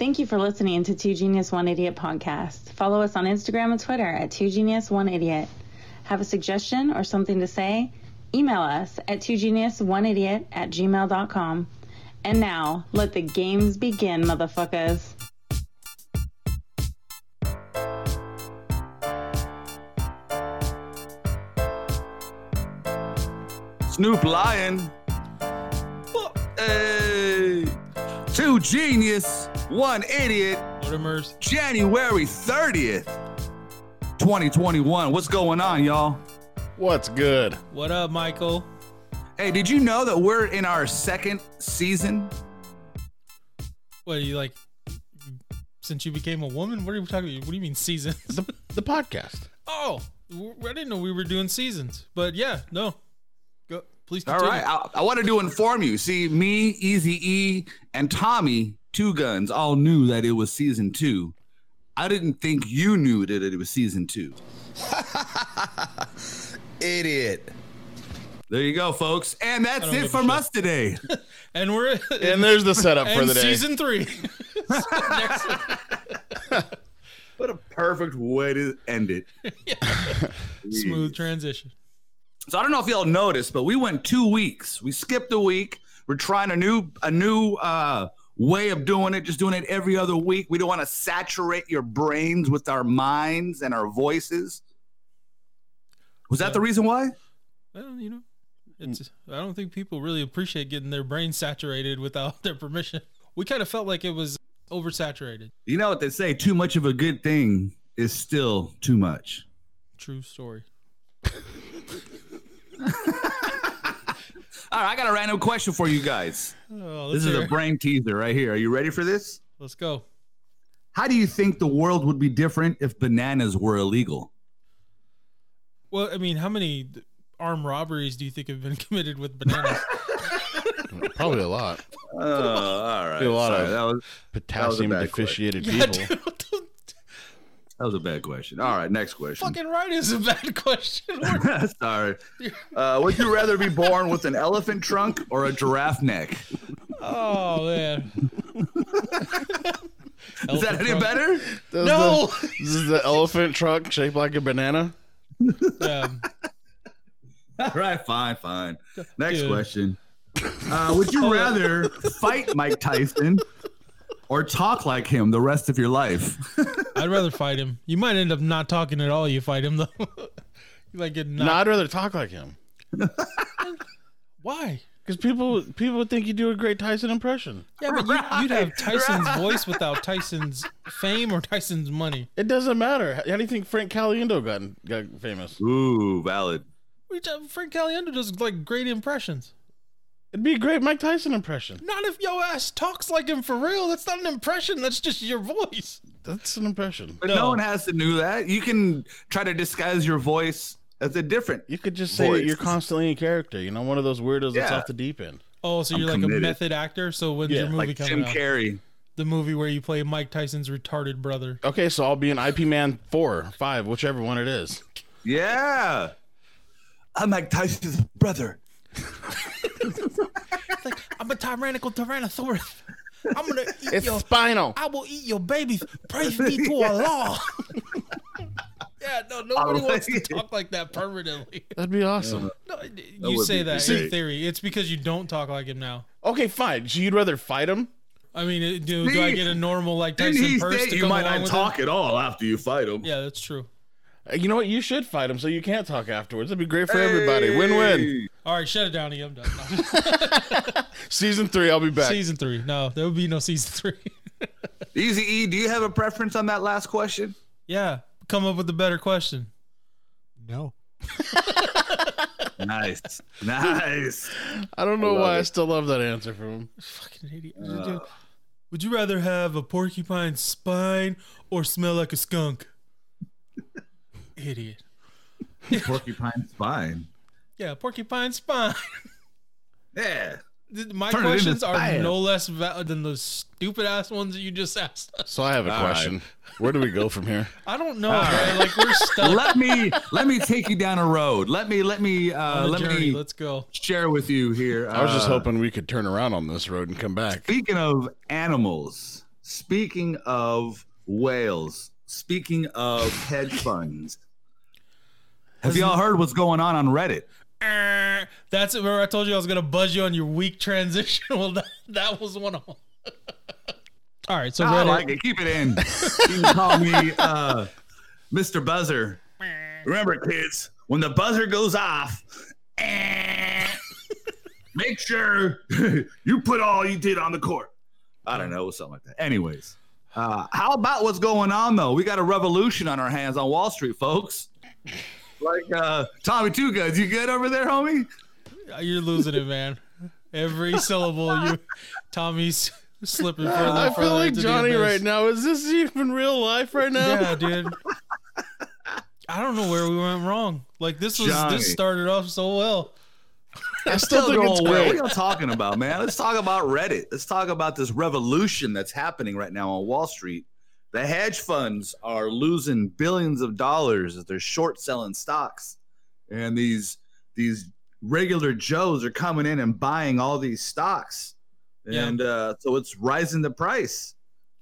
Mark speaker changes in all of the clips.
Speaker 1: Thank you for listening to Two Genius One Idiot podcast. Follow us on Instagram and Twitter at Two Genius One Idiot. Have a suggestion or something to say? Email us at two genius one idiot at gmail.com. And now, let the games begin, motherfuckers.
Speaker 2: Snoop Lion. Hey. Two genius, one idiot.
Speaker 3: Mortimer's.
Speaker 2: January 30th, 2021. What's going on, y'all?
Speaker 4: What's good?
Speaker 3: What up, Michael?
Speaker 2: Hey, did you know that we're in our second season?
Speaker 3: What are you like? Since you became a woman, what are you talking about? What do you mean seasons?
Speaker 4: The, the podcast.
Speaker 3: oh, I didn't know we were doing seasons. But yeah, no. Go, please.
Speaker 2: All
Speaker 3: Continue.
Speaker 2: right. I, I wanted to inform you. See, me, Easy E, and Tommy, Two Guns, all knew that it was season two. I didn't think you knew that it was season two.
Speaker 4: Idiot.
Speaker 2: There you go, folks. And that's it
Speaker 3: give
Speaker 2: from
Speaker 3: shit.
Speaker 2: us today.
Speaker 3: And we're
Speaker 4: And there's the setup for
Speaker 3: and
Speaker 4: the day.
Speaker 3: season three. Next,
Speaker 2: what a perfect way to end it.
Speaker 3: smooth transition.
Speaker 2: So I don't know if y'all noticed, but we went two weeks. We skipped a week. We're trying a new a new uh, way of doing it, just doing it every other week. We don't want to saturate your brains with our minds and our voices. Was that
Speaker 3: Yeah.
Speaker 2: the reason why?
Speaker 3: Well, you know, it's. I don't think people really appreciate getting their brain saturated without their permission. We kind of felt like it was oversaturated.
Speaker 2: You know what they say: too much of a good thing is still too much.
Speaker 3: True story.
Speaker 2: All right, I got a random question for you guys.
Speaker 3: Oh,
Speaker 2: This is
Speaker 3: hear
Speaker 2: a brain teaser right here. Are you ready for this?
Speaker 3: Let's go.
Speaker 2: How do you think the world would be different if bananas were illegal?
Speaker 3: Well, I mean, how many armed robberies do you think have been committed with bananas?
Speaker 4: Probably a lot.
Speaker 2: Oh, all right.
Speaker 4: A lot
Speaker 2: Sorry,
Speaker 4: of-
Speaker 2: that was
Speaker 4: Potassium
Speaker 2: bad
Speaker 4: deficiated
Speaker 3: yeah,
Speaker 4: people.
Speaker 3: dude,
Speaker 2: that was a bad question. All right, next question.
Speaker 3: fucking right is a bad question.
Speaker 2: Sorry. Uh, would you rather be born with an elephant trunk or a giraffe neck?
Speaker 3: oh man.
Speaker 2: Is that any better?
Speaker 4: Does
Speaker 3: No.
Speaker 4: the- this is the elephant trunk shaped like a banana.
Speaker 3: Um,
Speaker 2: All right, fine, fine. Next
Speaker 3: Dude.
Speaker 2: question. Uh, would you rather fight Mike Tyson or talk like him the rest of your life?
Speaker 3: I'd rather fight him. You might end up not talking at all. You fight him though. you might get
Speaker 4: No,
Speaker 3: knocked.
Speaker 4: I'd rather talk like him
Speaker 3: Why?
Speaker 4: because people people would think you do a great Tyson impression.
Speaker 3: Yeah, but you, you'd have Tyson's
Speaker 2: right.
Speaker 3: voice without Tyson's fame or Tyson's money.
Speaker 4: It doesn't matter. How do you think Frank Caliendo got got famous?
Speaker 2: Ooh, valid.
Speaker 3: We Frank Caliendo does like great impressions.
Speaker 4: It'd be a great Mike Tyson impression.
Speaker 3: Not if yo ass talks like him for real. That's not an impression. That's just your voice.
Speaker 4: That's an impression.
Speaker 2: But no.
Speaker 3: No.
Speaker 2: one has to do that. You can try to disguise your voice as a different.
Speaker 4: You could just say
Speaker 2: Voice.
Speaker 4: you're constantly in character. You know, one of those weirdos that's off the deep end.
Speaker 3: Oh, so
Speaker 2: I'm
Speaker 3: you're like
Speaker 2: committed.
Speaker 3: a method actor. So when's
Speaker 4: Yeah,
Speaker 3: your movie
Speaker 2: Like
Speaker 3: coming
Speaker 2: Jim
Speaker 3: out?
Speaker 2: Carrey.
Speaker 3: The movie where you play Mike Tyson's retarded brother.
Speaker 4: Okay, so I'll be an IP Man four, five, whichever one it is.
Speaker 2: Yeah. I'm Mike Tyson's brother.
Speaker 3: It's like I'm a tyrannical tyrannosaurus. I'm gonna eat
Speaker 4: It's
Speaker 3: your.
Speaker 4: Spinal.
Speaker 3: I will eat your babies. Praise be to Allah. yeah, no, nobody oh. wants to
Speaker 2: it.
Speaker 3: talk like that permanently.
Speaker 4: That'd be awesome.
Speaker 3: No, you
Speaker 2: would
Speaker 3: say that
Speaker 2: great.
Speaker 3: in theory. It's because you don't talk like him now.
Speaker 4: Okay, fine. So you'd rather fight him?
Speaker 3: I mean, it- do, do I get a normal like Tyson
Speaker 2: he
Speaker 3: purse to
Speaker 2: you
Speaker 3: come
Speaker 2: might
Speaker 3: along
Speaker 2: not
Speaker 3: with
Speaker 2: talk
Speaker 3: him?
Speaker 2: at all after you fight him?
Speaker 3: Yeah, that's true.
Speaker 4: Uh, You know what? You should fight him so you can't talk afterwards. That'd be great for everybody. Win win.
Speaker 3: All right, shut it down. I'm done. No.
Speaker 4: Season three, I'll be back.
Speaker 3: season three. No, there would be no season three.
Speaker 2: Easy E, do you have a preference on that last question?
Speaker 3: yeah, come up with a better question.
Speaker 5: No.
Speaker 2: Nice. Nice.
Speaker 4: I don't know
Speaker 2: love
Speaker 4: why I still love that answer from him.
Speaker 3: Fucking idiot. Would you rather have a porcupine spine or smell like a skunk? Idiot.
Speaker 2: Porcupine spine.
Speaker 3: Yeah, porcupine spine.
Speaker 2: Yeah.
Speaker 3: My
Speaker 2: Turn
Speaker 3: questions are
Speaker 2: spam.
Speaker 3: no less valid than those stupid ass ones that you just asked us.
Speaker 4: So I have a
Speaker 2: All
Speaker 4: question. Where do we go from here?
Speaker 3: I don't know, man. Like we're stuck
Speaker 2: let me let me take you down a road. Let me let me uh let
Speaker 3: journey.
Speaker 2: me
Speaker 3: Let's go.
Speaker 2: share with you here.
Speaker 4: I was just
Speaker 2: uh,
Speaker 4: hoping we could turn around on this road and come back.
Speaker 2: Speaking of animals, speaking of whales, speaking of hedge funds, have y'all heard what's going on on Reddit?
Speaker 3: Eh, That's it. Remember, I told you I was gonna buzz you on your weak transition. Well, that, that was one of them. All right, so
Speaker 2: I
Speaker 3: Reddit.
Speaker 2: like it. Keep it in. You can call me uh, Mr. Buzzer. Remember, kids, when the buzzer goes off, eh, make sure you put all you did on the court. I don't know, something like that. Anyways, uh, how about what's going on though? We got a revolution on our hands on Wall Street, folks. Like uh, Tommy Two Guns, you good over there, homie?
Speaker 3: You're losing it, man. Every syllable, you, Tommy's slipping further. and
Speaker 4: I feel
Speaker 3: further
Speaker 4: like Johnny right now. Is this even real life right now?
Speaker 3: Yeah, dude. I don't know where we went wrong. Like this was
Speaker 2: Johnny.
Speaker 3: this started off so well.
Speaker 4: I still think it's
Speaker 2: going well. What are
Speaker 4: great.
Speaker 2: y'all talking about, man? Let's talk about Reddit. Let's talk about this revolution that's happening right now on Wall Street. The hedge funds are losing billions of dollars as they're short selling stocks, and these these regular Joes are coming in and buying all these stocks,
Speaker 3: Yeah.
Speaker 2: and uh, so it's rising the price.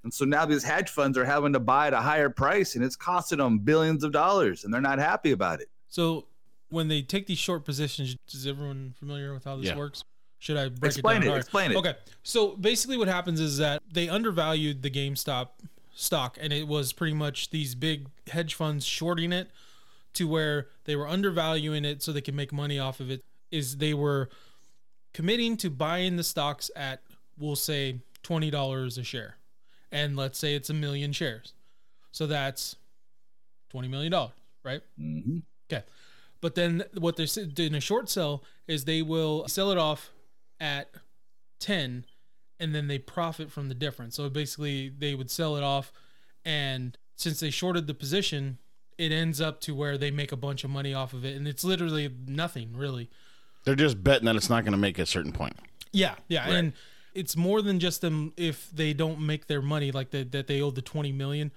Speaker 2: And so now these hedge funds are having to buy at a higher price, and it's costing them billions of dollars, and they're not happy about it.
Speaker 3: So when they take these short positions, is everyone familiar with how this
Speaker 4: Yeah.
Speaker 3: works? Should I break
Speaker 2: Explain
Speaker 3: it
Speaker 2: it.
Speaker 3: down? All right.
Speaker 2: Explain it.
Speaker 3: Okay. So basically, what happens is that they undervalued the GameStop stock, and it was pretty much these big hedge funds shorting it to where they were undervaluing it so they could make money off of it. Is they were committing to buying the stocks at, we'll say, twenty dollars a share, and let's say it's a million shares, so that's twenty million dollars, right?
Speaker 2: hmm
Speaker 3: Okay. But then what they're doing a short sell is they will sell it off at 10 and then they profit from the difference. So basically they would sell it off and since they shorted the position, it ends up to where they make a bunch of money off of it and it's literally nothing really.
Speaker 4: They're just betting that it's not going to make a certain point.
Speaker 3: Yeah, yeah, and it's more than just them if they don't make their money like the, that they owe the 20 million.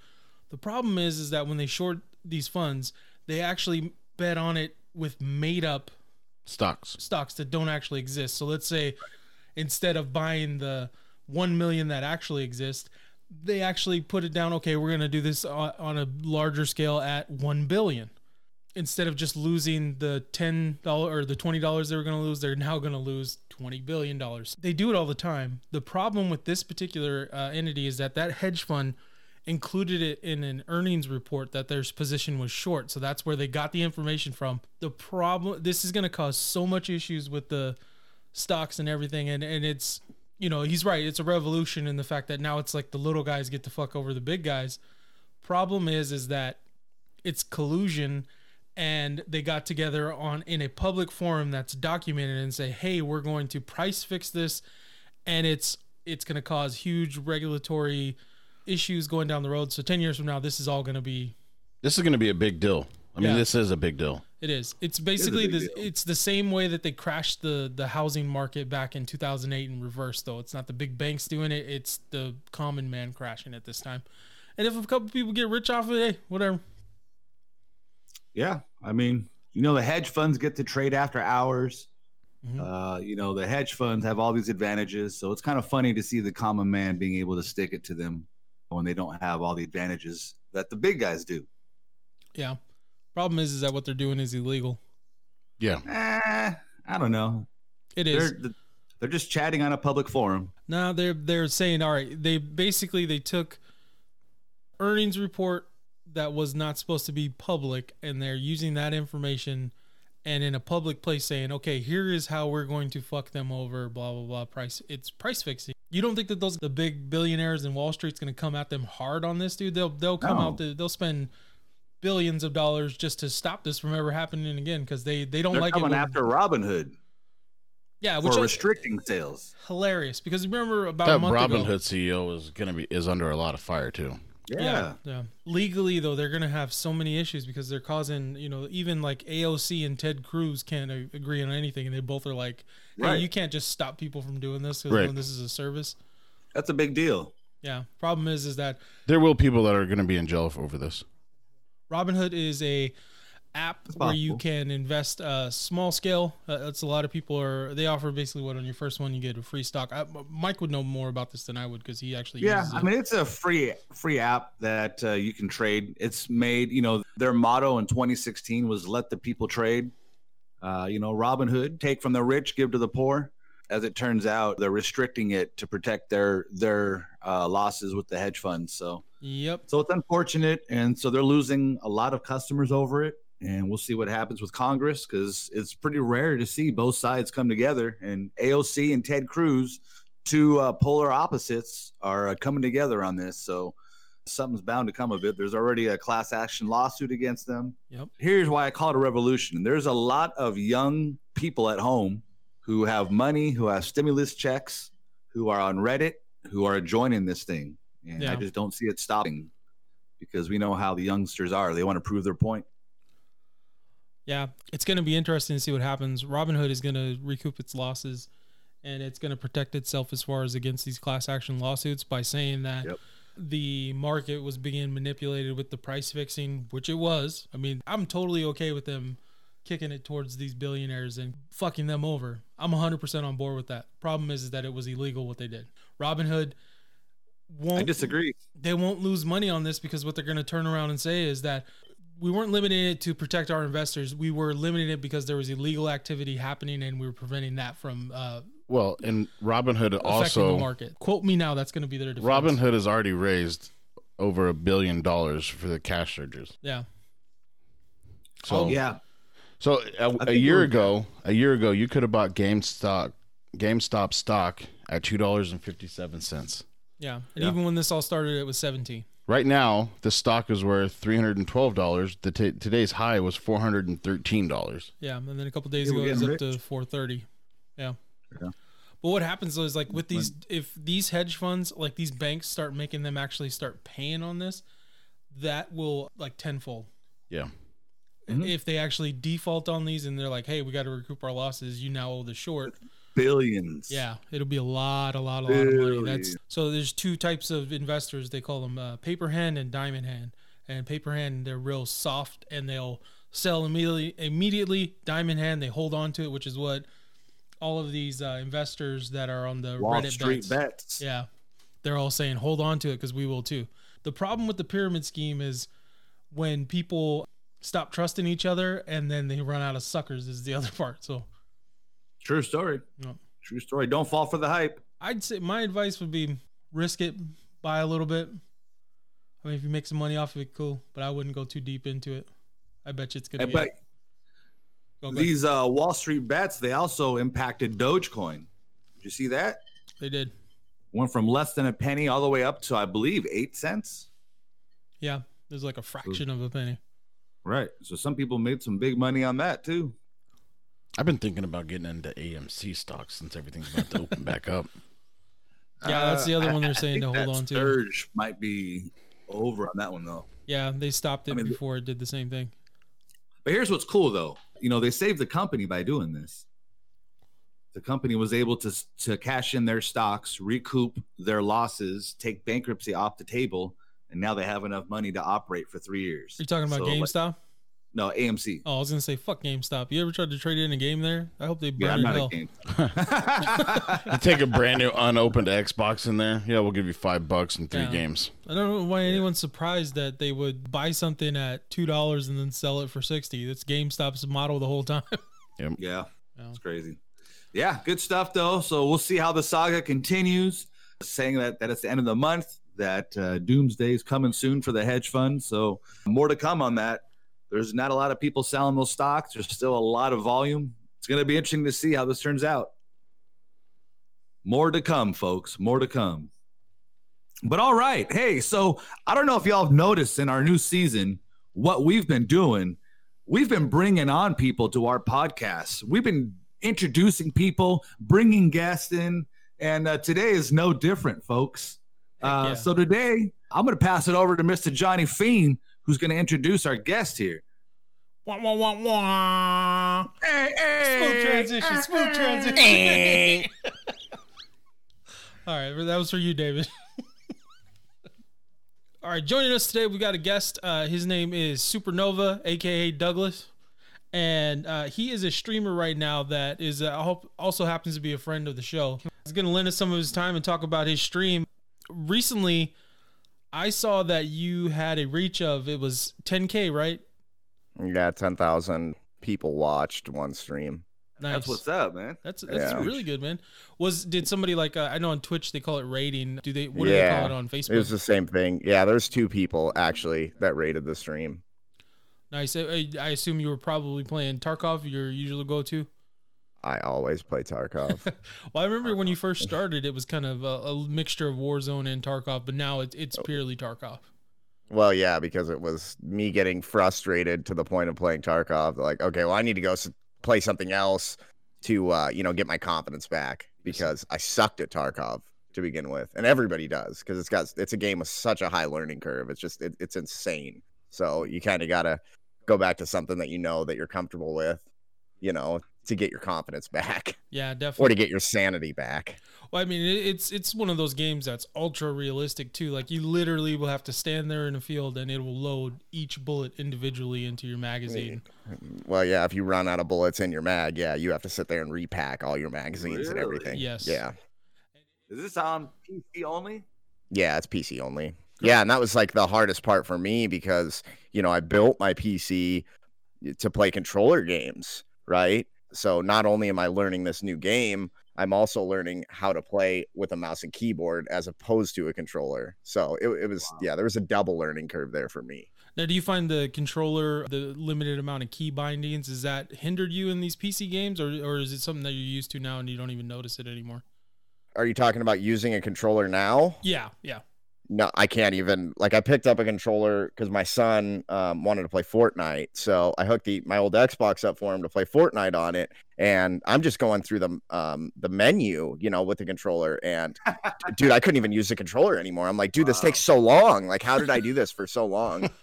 Speaker 3: The problem is is that when they short these funds, they actually bet on it with made up
Speaker 4: Stocks.
Speaker 3: stocks that don't actually exist. So let's say instead of buying the 1 million that actually exist, they actually put it down okay, we're going to do this on, a larger scale at 1 billion. Instead of just losing the $10 or the $20 they were going to lose, they're now going to lose 20 billion dollars. They do it all the time. The problem with this particular uh, entity is that that hedge fund included it in an earnings report that their position was short. So that's where they got the information from. The problem this is going to cause so much issues with the stocks and everything and and it's you know, he's right. It's a revolution in the fact that now it's like the little guys get to fuck over the big guys. Problem is is that it's collusion and they got together on in a public forum that's documented and say, "Hey, we're going to price fix this and it's it's going to cause huge regulatory issues going down the road. So 10 years from now this is all going to be
Speaker 4: This is going to be a big deal. I mean,
Speaker 3: Yeah.
Speaker 4: this is a big deal.
Speaker 3: It is. It's basically
Speaker 2: big
Speaker 3: the
Speaker 2: deal.
Speaker 3: it's the same way that they crashed the the housing market back in 2008 in reverse though. It's not the big banks doing it, it's the common man crashing it this time. And if a couple people get rich off of it, hey, whatever.
Speaker 2: Yeah, I mean, you know, the hedge funds get to trade after hours.
Speaker 3: Mhm.
Speaker 2: Uh, you know, the hedge funds have all these advantages, so it's kind of funny to see the common man being able to stick it to them when they don't have all the advantages that the big guys do.
Speaker 3: Yeah. Problem is is that what they're doing is illegal.
Speaker 4: Yeah.
Speaker 2: Eh, I don't know.
Speaker 3: It is.
Speaker 2: They're they're just chatting on a public forum.
Speaker 3: No, they're they're saying all right. They basically they took earnings report that was not supposed to be public, and they're using that information and in a public place saying, okay, here is how we're going to fuck them over. Blah blah blah. Price it's price fixing. You don't think that those the big billionaires in Wall Street's going to come at them hard on this, dude? They'll they'll come
Speaker 2: No.
Speaker 3: out. The, they'll spend billions of dollars just to stop this from ever happening again because they they don't
Speaker 2: They're
Speaker 3: like it.
Speaker 2: coming
Speaker 3: when-
Speaker 2: after Robinhood
Speaker 3: yeah,
Speaker 2: for
Speaker 3: which is
Speaker 2: restricting sales.
Speaker 3: hilarious because remember about a
Speaker 4: That
Speaker 3: month ago,
Speaker 4: Robinhood CEO is going to be is under a lot of fire too.
Speaker 2: Yeah.
Speaker 3: Yeah, yeah. Legally, though, they're gonna have so many issues because they're causing, you know, even like AOC and Ted Cruz can't a- agree on anything, and they both are like, "Hey,
Speaker 2: Right.
Speaker 3: you can't just stop people from doing this 'cause
Speaker 4: Right.
Speaker 3: when this is a service."
Speaker 2: That's a big deal.
Speaker 3: Yeah. Problem is, is that
Speaker 4: There will people that are going to be in jail over this.
Speaker 3: Robinhood is a app where you can invest uh, small scale. Uh, that's a lot of people are. They offer basically what on your first one you get a free stock. I, Mike would know more about this than I would because he actually
Speaker 2: Yeah, I mean it's a free free app that uh, you can trade. It's made, you know, their motto in 2016 was "Let the people trade." Uh, you know, Robin Hood, take from the rich, give to the poor. As it turns out, they're restricting it to protect their their uh, losses with the hedge funds. So,
Speaker 3: Yep.
Speaker 2: so it's unfortunate, and so they're losing a lot of customers over it. And we'll see what happens with Congress because it's pretty rare to see both sides come together. And AOC and Ted Cruz, two uh, polar opposites, are uh, coming together on this. So something's bound to come of it. There's already a class action lawsuit against them.
Speaker 3: Yep.
Speaker 2: Here's why I call it a revolution. There's a lot of young people at home who have money, who have stimulus checks, who are on Reddit, who are joining this thing. And I just don't see it stopping because we know how the youngsters are. They want to prove their point.
Speaker 3: Yeah, it's going to be interesting to see what happens. Robinhood is going to recoup its losses, and it's going to protect itself as far as against these class action lawsuits by saying that
Speaker 2: Yep.
Speaker 3: the market was being manipulated with the price fixing, which it was. I mean, I'm totally okay with them kicking it towards these billionaires and fucking them over. I'm 100% on board with that. Problem is, is that it was illegal what they did. Robinhood won't
Speaker 2: I disagree.
Speaker 3: they won't lose money on this because what they're going to turn around and say is that we weren't limiting it to protect our investors. We were limiting it because there was illegal activity happening and we were preventing that from uh,
Speaker 4: Well, and Robinhood
Speaker 3: affecting the
Speaker 4: also
Speaker 3: market. Quote me now. That's going to be their defense.
Speaker 4: Robinhood has already raised over a billion dollars for the cash surges.
Speaker 3: Yeah.
Speaker 4: So
Speaker 3: Oh,
Speaker 2: Yeah.
Speaker 4: So a, a year ago, a year ago, you could have bought GameStop, GameStop stock at two dollars and fifty seven cents.
Speaker 3: Yeah. And
Speaker 2: Yeah.
Speaker 3: even when this all started, it was 17.
Speaker 4: Right now, the stock is worth three hundred and twelve dollars. The t- today's high was four hundred and thirteen dollars.
Speaker 3: Yeah. And then a couple days
Speaker 2: Yeah,
Speaker 3: ago,
Speaker 2: we're
Speaker 3: it was up
Speaker 2: getting
Speaker 3: to 430. Yeah.
Speaker 2: Yeah.
Speaker 3: But what happens though is like with these, if these hedge funds, like these banks start making them actually start paying on this, that will like tenfold.
Speaker 4: Yeah,
Speaker 2: Mhm.
Speaker 3: if they actually default on these and they're like, "Hey, we got to recoup our losses. You now owe the short."
Speaker 2: Billions.
Speaker 3: Yeah, it'll be a lot, a lot, a lot of money. That's so. There's two types of investors. They call them uh, paper hand and diamond hand. And paper hand, they're real soft and they'll sell immediately. Immediately, diamond hand, they hold on to it, which is what all of these uh, investors that are on the
Speaker 2: Wall
Speaker 3: Reddit
Speaker 2: Street
Speaker 3: bets,
Speaker 2: bets.
Speaker 3: yeah, they're all saying hold on to it because we will too. The problem with the pyramid scheme is when people stop trusting each other and then they run out of suckers is the other part. So
Speaker 2: True story.
Speaker 3: Yep.
Speaker 2: True story. Don't fall for the hype.
Speaker 3: I'd say my advice would be risk it, buy a little bit. I mean, if you make some money off of it, cool. But I wouldn't go too deep into it. I bet you it's gonna
Speaker 2: I
Speaker 3: be. Go, go
Speaker 2: these uh, Wall Street bets they also impacted Dogecoin. Did you see that?
Speaker 3: they did.
Speaker 2: Went from less than a penny all the way up to I believe eight cents.
Speaker 3: Yeah, there's like a fraction of a penny.
Speaker 2: Right. So some people made some big money on that too.
Speaker 4: I've been thinking about getting into AMC stocks since everything's about to open back up.
Speaker 3: Yeah, that's the other
Speaker 2: Uh,
Speaker 3: one they're
Speaker 2: I
Speaker 3: saying to
Speaker 2: think
Speaker 3: hold
Speaker 2: that
Speaker 3: on to.
Speaker 2: Surge might be over on that one though.
Speaker 3: Yeah, they stopped it
Speaker 2: I mean,
Speaker 3: before it did the same thing.
Speaker 2: But here's what's cool though. You know, they saved the company by doing this. The company was able to to cash in their stocks, recoup their losses, take bankruptcy off the table, and now they have enough money to operate for three years.
Speaker 3: You're you talking about
Speaker 2: So, like-
Speaker 3: GameStop?
Speaker 2: No, AMC.
Speaker 3: Oh, I was gonna say fuck GameStop. You ever tried to trade in a game there? I hope they
Speaker 2: yeah,
Speaker 3: burn
Speaker 2: I'm
Speaker 3: in
Speaker 2: not
Speaker 3: hell.
Speaker 2: a game.
Speaker 4: You take a brand new unopened Xbox in there. Yeah, we'll give you five bucks and three
Speaker 3: Yeah.
Speaker 4: games.
Speaker 3: I don't know why anyone's surprised that they would buy something at two dollars and then sell it for sixty. That's GameStop's model the whole time.
Speaker 2: Yeah,
Speaker 3: Yeah.
Speaker 2: it's crazy. Yeah, good stuff though. So we'll see how the saga continues. Saying that that it's the end of the month, that uh, doomsday is coming soon for the hedge fund. So more to come on that. There's not a lot of people selling those stocks. There's still a lot of volume. It's going to be interesting to see how this turns out. More to come, folks. More to come. But all right. Hey, so I don't know if y'all have noticed in our new season what we've been doing. We've been bringing on people to our podcast. We've been introducing people, bringing guests in, and uh, today is no different, folks. Uh,
Speaker 3: yeah.
Speaker 2: So today, I'm going to pass it over to Mr. Johnny Fiend, who's going to introduce our guest here.
Speaker 3: wah, wah, wah, wah.
Speaker 2: Hey,
Speaker 3: Smooth transition. Smooth transition. All right, that was for you, David. All right, joining us today, we got a guest. Uh, his name is Supernova, aka Douglas, and uh, he is a streamer right now that is uh, also happens to be a friend of the show. He's going to lend us some of his time and talk about his stream. Recently, I saw that you had a reach of it was 10k, right?
Speaker 5: Yeah, 10,000 people watched one stream.
Speaker 3: Nice.
Speaker 2: That's what's up, man.
Speaker 3: That's that's
Speaker 5: Yeah.
Speaker 3: really good, man. Was did somebody like uh, I know on Twitch they call it rating? Do they what do they call it on Facebook?
Speaker 5: It was the same thing. Yeah, there's two people actually that rated the stream.
Speaker 3: Nice. I, I assume you were probably playing Tarkov, your usual go-to.
Speaker 5: I always play Tarkov.
Speaker 3: Well, I remember when you first started, it was kind of a, a mixture of Warzone and Tarkov, but now it, it's purely Tarkov.
Speaker 5: well, yeah, because it was me getting frustrated to the point of playing Tarkov. Like, okay, well, I need to go s- play something else to, uh, you know, get my confidence back because I sucked at Tarkov to begin with, and everybody does because it's got it's a game with such a high learning curve. It's just it, it's insane. So you kind of gotta go back to something that you know that you're comfortable with, you know, to get your confidence back
Speaker 3: Yeah, definitely.
Speaker 5: or to get your sanity back.
Speaker 3: Well, I mean, it's it's one of those games that's ultra realistic too. Like you literally will have to stand there in a field, and it will load each bullet individually into your magazine.
Speaker 5: Well, yeah, if you run out of bullets in your mag, yeah, you have to sit there and repack all your magazines and everything.
Speaker 3: Yes.
Speaker 5: Yeah.
Speaker 2: Is this on PC only?
Speaker 5: Yeah, it's PC only. Yeah, and that was like the hardest part for me because, you know, I built my PC to play controller games, right? So not only am I learning this new game, I'm also learning how to play with a mouse and keyboard as opposed to a controller. So it, it was,
Speaker 2: Wow.
Speaker 5: yeah, there was a double learning curve there for me.
Speaker 3: Now, do you find the controller, the limited amount of key bindings, is that hindered you in these PC games, or or is it something that you're used to now and you don't even notice it anymore?
Speaker 5: Are you talking about using a controller now?
Speaker 3: Yeah, yeah.
Speaker 5: No, I can't even like I picked up a controller because my son um, wanted to play Fortnite, so I hooked the, my old Xbox up for him to play Fortnite on it, and I'm just going through the um the menu, you know, with the controller, and dude, I couldn't even use the controller anymore. I'm like, dude, this
Speaker 2: Wow.
Speaker 5: takes so long. Like, how did I do this for so long?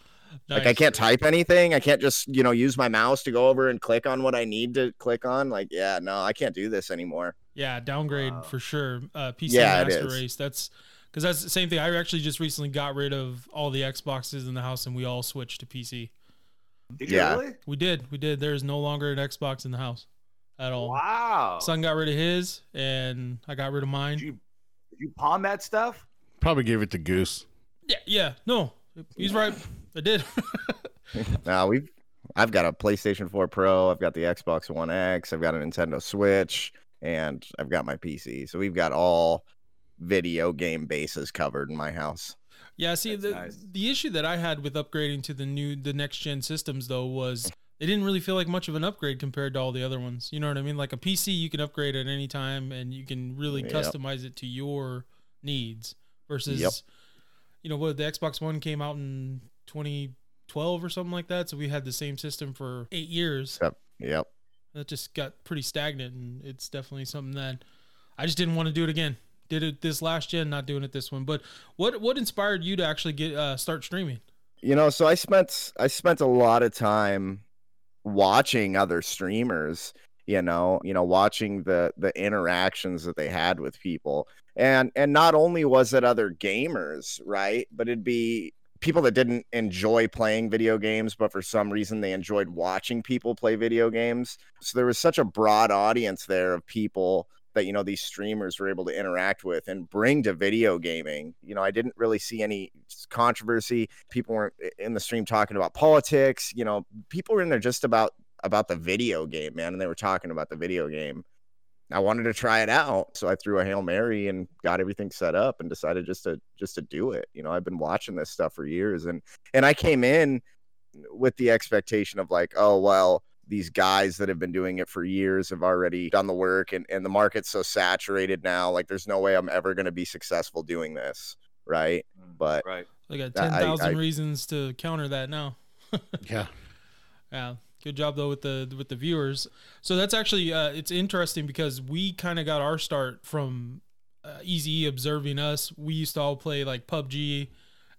Speaker 5: Like, I can't type anything. I can't just you know use my mouse to go over and click on what I need to click on. Like, yeah, no, I can't do this anymore.
Speaker 3: Yeah, downgrade
Speaker 2: Wow.
Speaker 3: for sure. Uh, PC
Speaker 5: Yeah,
Speaker 3: Master. Race. That's because that's the same thing. I actually just recently got rid of all the Xboxes in the house, and we all switched to PC.
Speaker 2: Did you
Speaker 5: Yeah.
Speaker 2: really?
Speaker 3: We did. We did. There's no longer an Xbox in the house at all.
Speaker 2: Wow.
Speaker 3: Son got rid of his, and I got rid of
Speaker 2: Did
Speaker 3: mine.
Speaker 2: you, did you pawn that stuff?
Speaker 4: Probably gave it to Goose.
Speaker 3: Yeah, yeah. No, he's right. I did.
Speaker 5: Now we've I've got a PlayStation 4 Pro, I've got the Xbox One X, I've got a Nintendo Switch, and I've got my PC. So we've got all video game bases covered in my house.
Speaker 3: Yeah, see
Speaker 2: That's
Speaker 3: the
Speaker 2: nice.
Speaker 3: the issue that I had with upgrading to the new the next gen systems though was it didn't really feel like much of an upgrade compared to all the other ones. You know what I mean? Like a PC you can upgrade at any time and you can really
Speaker 5: Yep.
Speaker 3: customize it to your needs versus
Speaker 5: Yep.
Speaker 3: you know what the Xbox One came out in 2012 or something like that, so we had the same system for 8 years.
Speaker 5: Yep. Yep.
Speaker 3: That just got pretty stagnant and it's definitely something that I just didn't want to do it again. Did it this last gen, not doing it this one. But what what inspired you to actually get uh, start streaming?
Speaker 5: You know, so I spent I spent a lot of time watching other streamers, you know, you know, watching the the interactions that they had with people. And and not only was it other gamers, right? But it'd be people that didn't enjoy playing video games, but for some reason they enjoyed watching people play video games. So there was such a broad audience there of people that you know these streamers were able to interact with and bring to video gaming. You know, I didn't really see any controversy. People weren't in the stream talking about politics. You know, people were in there just about about the video game, man, and they were talking about the video game. I wanted to try it out, so I threw a hail mary and got everything set up and decided just to just to do it. You know, I've been watching this stuff for years, and and I came in with the expectation of like, oh well, these guys that have been doing it for years have already done the work, and and the market's so saturated now, like there's no way I'm ever going to be successful doing this, right? But
Speaker 2: right.
Speaker 3: I got
Speaker 5: I-
Speaker 3: ten thousand reasons to counter that now.
Speaker 4: Yeah.
Speaker 3: Yeah. Good job though with the with the viewers. So that's actually uh, it's interesting because we kind of got our start from uh, Easy observing us. We used to all play like PUBG,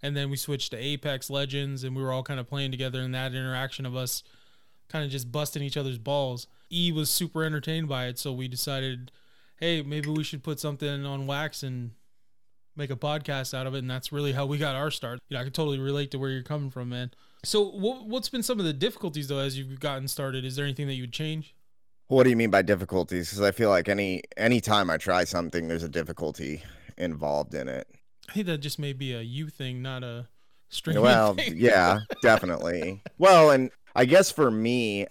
Speaker 3: and then we switched to Apex Legends, and we were all kind of playing together. And that interaction of us kind of just busting each other's balls. E was super entertained by it, so we decided, hey, maybe we should put something on wax and make a podcast out of it, and that's really how we got our start. You know, I can totally relate to where you're coming from, man. So, what, what's been some of the difficulties though as you've gotten started? Is there anything that you would change?
Speaker 5: What do you mean by difficulties? Because I feel like any any time I try something, there's a difficulty involved in it.
Speaker 3: I think that just may be a you thing, not a
Speaker 5: Well, yeah, definitely. Well, and I guess for me,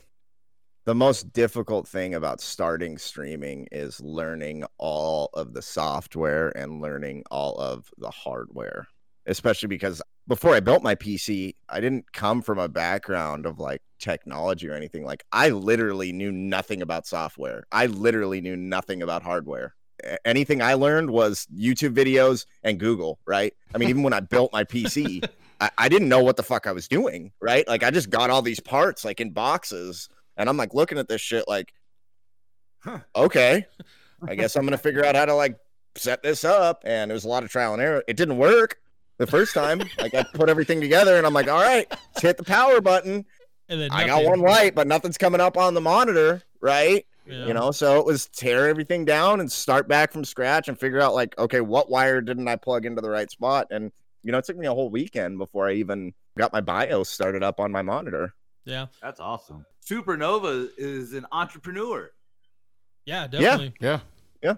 Speaker 5: the most difficult thing about starting streaming is learning all of the software and learning all of the hardware, especially because before I built my PC, I didn't come from a background of like technology or anything. Like, I literally knew nothing about software, I literally knew nothing about hardware. Anything I learned was YouTube videos and Google, right? I mean, even when I built my PC, I, I didn't know what the fuck I was doing, right? Like I just got all these parts like in boxes, and I'm like looking at this shit like,
Speaker 2: Huh.
Speaker 5: okay, I guess I'm gonna figure out how to like set this up. And it was a lot of trial and error. It didn't work the first time. like I put everything together, and I'm like, all right, let's hit the power button.
Speaker 3: and then
Speaker 5: I got one light, but nothing's coming up on the monitor, right?
Speaker 3: Yeah.
Speaker 5: You know, so it was tear everything down and start back from scratch and figure out like, okay, what wire didn't I plug into the right spot? And you know, it took me a whole weekend before I even got my BIOS started up on my monitor.
Speaker 3: yeah,
Speaker 2: That's awesome. Supernova is an entrepreneur.
Speaker 3: yeah, definitely.
Speaker 4: Yeah. Yeah.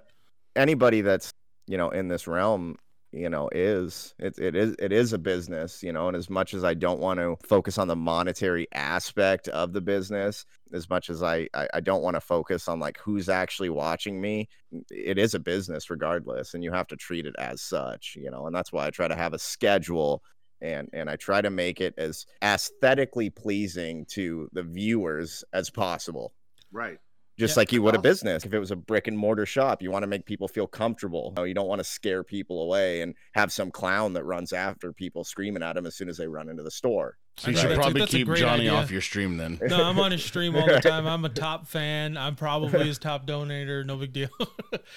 Speaker 5: Anybody that's you know in this realm, you know, is it, it is it is a business, you know, and as much as I don't want to focus on the monetary aspect of the business, as much as I I, I don't want to focus on like who's actually watching me, it is a business regardless, and you have to treat it as such, you know, and that's why I try to have a schedule and and I try to make it as aesthetically pleasing to the viewers as possible.
Speaker 2: Right.
Speaker 5: Just
Speaker 3: Yeah.
Speaker 5: like you would a business. If it was a brick and mortar shop, you want to make people feel comfortable. You, know, you don't want to scare people away and have some clown that runs after people screaming at them as soon as they run into the store.
Speaker 4: So you
Speaker 3: Right.
Speaker 4: should
Speaker 3: That's
Speaker 4: probably
Speaker 3: that's a
Speaker 4: keep Johnny
Speaker 3: idea.
Speaker 4: off your stream then.
Speaker 3: No, I'm on his stream all the time. I'm a top fan. I'm probably his top donator. No big deal.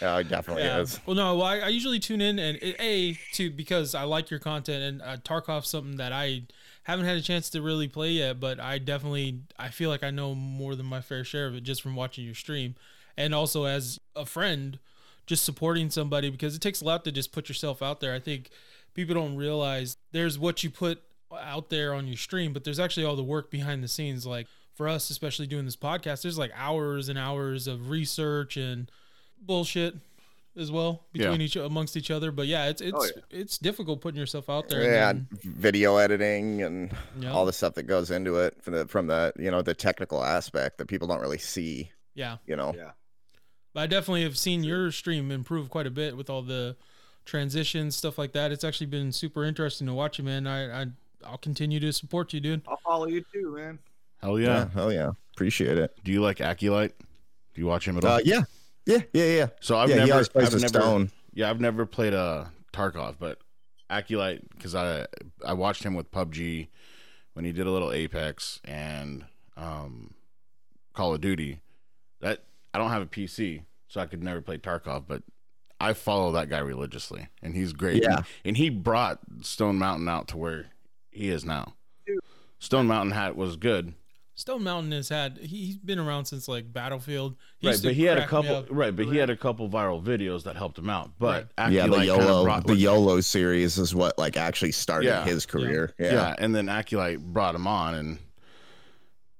Speaker 5: Yeah, it definitely
Speaker 3: yeah.
Speaker 5: is.
Speaker 3: Well, no, well, I, I usually tune in and a to because I like your content and uh, Tarkov's something that I haven't had a chance to really play yet, but I definitely I feel like I know more than my fair share of it just from watching your stream, and also as a friend, just supporting somebody because it takes a lot to just put yourself out there. I think people don't realize there's what you put out there on your stream, but there's actually all the work behind the scenes. Like for us, especially doing this podcast, there's like hours and hours of research and bullshit as well between each amongst each other. But yeah, it's it's
Speaker 2: Oh,
Speaker 3: it's difficult putting yourself out there.
Speaker 5: Yeah,
Speaker 3: and
Speaker 5: video editing and
Speaker 3: yeah,
Speaker 5: all the stuff that goes into it from the from the you know the technical aspect that people don't really see.
Speaker 3: yeah.
Speaker 5: You know,
Speaker 2: Yeah.
Speaker 3: But I definitely have seen your stream improve quite a bit with all the transitions stuff like that. It's actually been super interesting to watch you, man. I, I I'll continue to support you, dude.
Speaker 2: I'll follow you too, man.
Speaker 4: Hell
Speaker 5: yeah,
Speaker 4: yeah.
Speaker 5: hell yeah, appreciate it.
Speaker 4: Do you like Aculite? Do you watch him at all?
Speaker 5: Uh, yeah, yeah, yeah, yeah.
Speaker 4: So I've
Speaker 5: yeah, he
Speaker 4: never,
Speaker 5: always plays
Speaker 4: I've
Speaker 5: with
Speaker 4: never,
Speaker 5: Stone.
Speaker 4: yeah, I've never played a Tarkov, but Aculite because I I watched him with PUBG when he did a little Apex and um, Call of Duty. That I don't have a PC, so I could never play Tarkov, but I follow that guy religiously, and he's great.
Speaker 5: Yeah.
Speaker 4: and he brought Stone Mountain out to where he is now. Stone Mountain hat was good,
Speaker 3: Stone Mountain has had he, he's been around since like Battlefield.
Speaker 4: right? But he had a couple, right? But he had a couple viral videos that helped him out. But
Speaker 5: Yeah, the
Speaker 4: Aculite kinda
Speaker 5: YOLO,
Speaker 4: brought-
Speaker 5: the YOLO series is what like actually started
Speaker 4: Yeah.
Speaker 5: his career.
Speaker 4: Yeah.
Speaker 5: Yeah.
Speaker 4: and then Aculite brought him on, and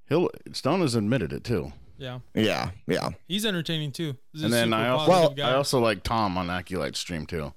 Speaker 4: he'll Stone has admitted it too.
Speaker 3: Yeah,
Speaker 5: yeah, yeah,
Speaker 3: he's entertaining too. He's
Speaker 4: And then I also,
Speaker 5: Well,
Speaker 3: guy.
Speaker 4: I also like Tom on Aculite stream too.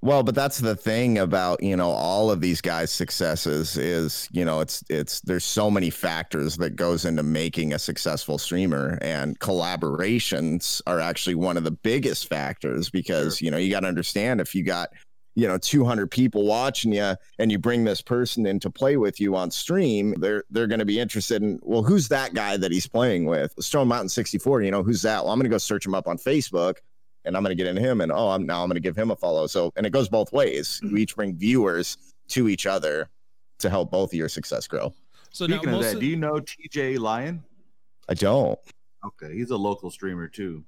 Speaker 5: Well, but that's the thing about, you know, all of these guys' successes is, you know, it's it's there's so many factors that goes into making a successful streamer and collaborations are actually one of the biggest factors because, you know, you got to understand if you got, you know, 200 people watching you and you bring this person in to play with you on stream, they're they're going to be interested in, well, who's that guy that he's playing with? Stone Mountain 64, you know, who's that? Well, I'm going to go search him up on Facebook and I'm going to get into him, and oh, I'm now I'm going to give him a follow. So, and it goes both ways. Mm-hmm. We each bring viewers to each other to help both of your success grow.
Speaker 3: so now
Speaker 2: Speaking of that,
Speaker 3: of,
Speaker 2: do you know TJ Lion?
Speaker 5: I don't.
Speaker 2: Okay, he's a local streamer too.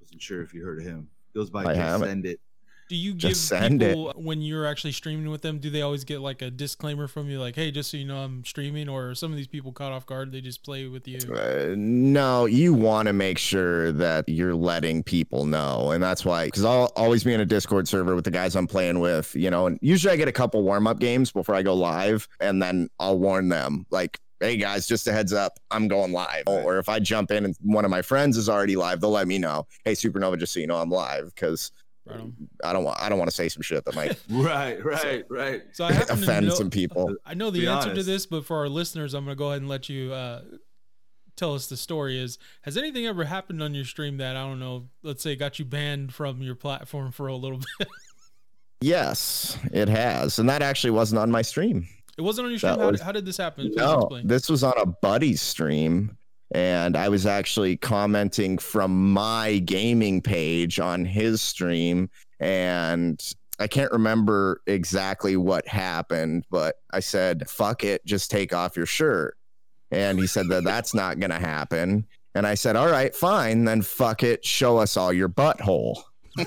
Speaker 2: Wasn't sure if you heard of him. Goes by
Speaker 5: I haven't.
Speaker 2: Descend It.
Speaker 3: Do you give
Speaker 5: send it.
Speaker 3: people when you're actually streaming with them? Do they always get like a disclaimer from you, like, "Hey, just so you know, I'm streaming," or are some of these people caught off guard? They just play with you.
Speaker 5: Uh, no, you want to make sure that you're letting people know. And that's why, because I'll always be in a Discord server with the guys I'm playing with, you know, and usually I get a couple warm up games before I go live. And then I'll warn them, like, hey guys, just a heads up, I'm going live. Or if I jump in and one of my friends is already live, they'll let me know, hey, Supernova, just so you know, I'm live. Because
Speaker 3: Right.
Speaker 5: I don't want, I don't want to say some shit that might
Speaker 2: Right, right, right.
Speaker 3: So I happen to
Speaker 5: offend
Speaker 3: know,
Speaker 5: some people.
Speaker 3: I know the
Speaker 2: Be
Speaker 3: answer to this, but for our listeners, I'm gonna go ahead and let you uh, tell us the story. Is has anything ever happened on your stream that I don't know? Let's say got you banned from your platform for a little bit.
Speaker 5: Yes, it has. And that actually wasn't on my stream.
Speaker 3: It wasn't on your stream.
Speaker 5: That
Speaker 3: How,
Speaker 5: was-
Speaker 3: how did this happen? Please
Speaker 5: No,
Speaker 3: explain.
Speaker 5: this was on a buddy's stream, and I was actually commenting from my gaming page on his stream, and I can't remember exactly what happened, but I said, "Fuck it, just take off your shirt," and he said that that's not gonna happen, and I said, "All right, fine, then fuck it, show us all your butthole."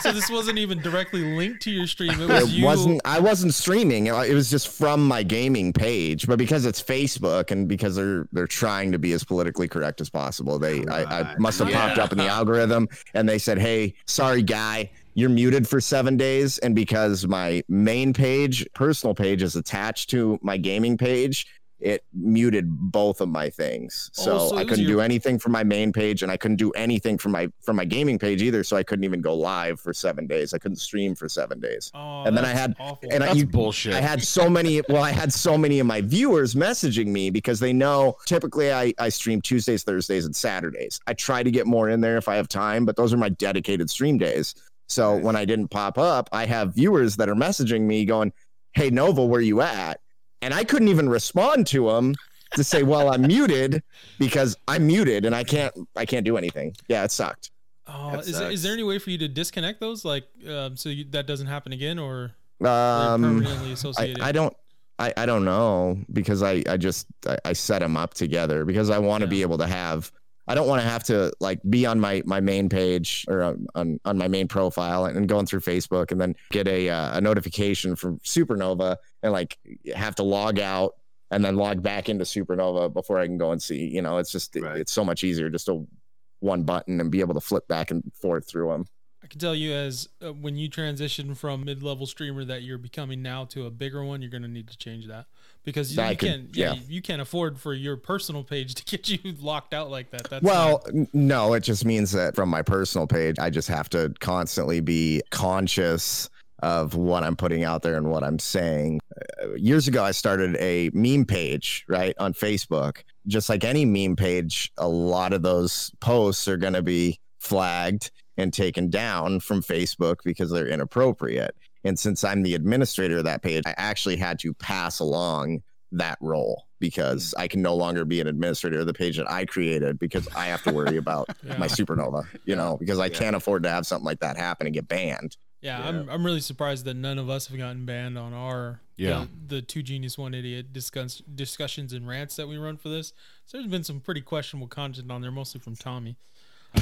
Speaker 3: so this wasn't even directly linked to your stream. It was
Speaker 5: it
Speaker 3: you.
Speaker 5: wasn't i wasn't streaming it it was just from my gaming page but because it's facebook and because they're they're trying to be as politically correct as possible they I, I must have popped up in the algorithm and they said hey sorry guy you're muted for seven days and because my main page personal page is attached to my gaming page it muted both of my things so,
Speaker 3: Oh, so
Speaker 5: i couldn't
Speaker 3: your-
Speaker 5: do anything from my main page and i couldn't do anything from my from my gaming page either so i couldn't even go live for seven days i couldn't stream for seven days
Speaker 3: Oh,
Speaker 5: and then I had-
Speaker 3: awful.
Speaker 5: and I,
Speaker 4: That's
Speaker 5: you,
Speaker 4: bullshit.
Speaker 5: I had so many. Well, I had so many of my viewers messaging me because they know typically I, I stream Tuesdays, Thursdays, and Saturdays. I try to get more in there if I have time, but those are my dedicated stream days. So
Speaker 2: Nice.
Speaker 5: when I didn't pop up, I have viewers that are messaging me going, "Hey Nova, where you at?" And I couldn't even respond to them to say, "Well, I'm muted because I'm muted and I can't I can't do anything." Yeah, it sucked.
Speaker 3: oh,
Speaker 2: That
Speaker 3: is, there, is there any way for you to disconnect those, like, um, so you, that doesn't happen again, or
Speaker 5: Um,
Speaker 3: permanently
Speaker 5: I,
Speaker 3: associated?
Speaker 5: I don't I, I don't know because I, I just I, I set them up together because I want to be able to have I don't want to have to like be on my my main page or on on, on my main profile and going through Facebook and then get a uh, a notification from Supernova and like have to log out and then log back into Supernova before I can go and see you know it's just
Speaker 2: Right.
Speaker 5: it's so much easier just to one button and be able to flip back and forth through them.
Speaker 3: I can tell you as uh, when you transition from mid-level streamer that you're becoming now to a bigger one, you're going to need to change that because you, you
Speaker 5: could-
Speaker 3: can't. Yeah,
Speaker 5: yeah.
Speaker 3: you can't afford for your personal page to get you locked out like that. That's
Speaker 5: well, n- no, it just means that from my personal page, I just have to constantly be conscious of what I'm putting out there and what I'm saying. Uh, years ago, I started a meme page, right, on Facebook. Just like any meme page, a lot of those posts are going to be flagged and taken down from Facebook because they're inappropriate. And since I'm the administrator of that page, I actually had to pass along that role because I can no longer be an administrator of the page that I created because I have to worry about
Speaker 3: Yeah.
Speaker 5: my supernova, you know, because I
Speaker 2: Yeah.
Speaker 5: can't afford to have something like that happen and get banned.
Speaker 3: Yeah,
Speaker 2: Yeah.
Speaker 3: I'm I'm really surprised that none of us have gotten banned on our
Speaker 4: Yeah.
Speaker 3: the, the two genius one idiot discuss, discussions and rants that we run for this. So there's been some pretty questionable content on there, mostly from Tommy.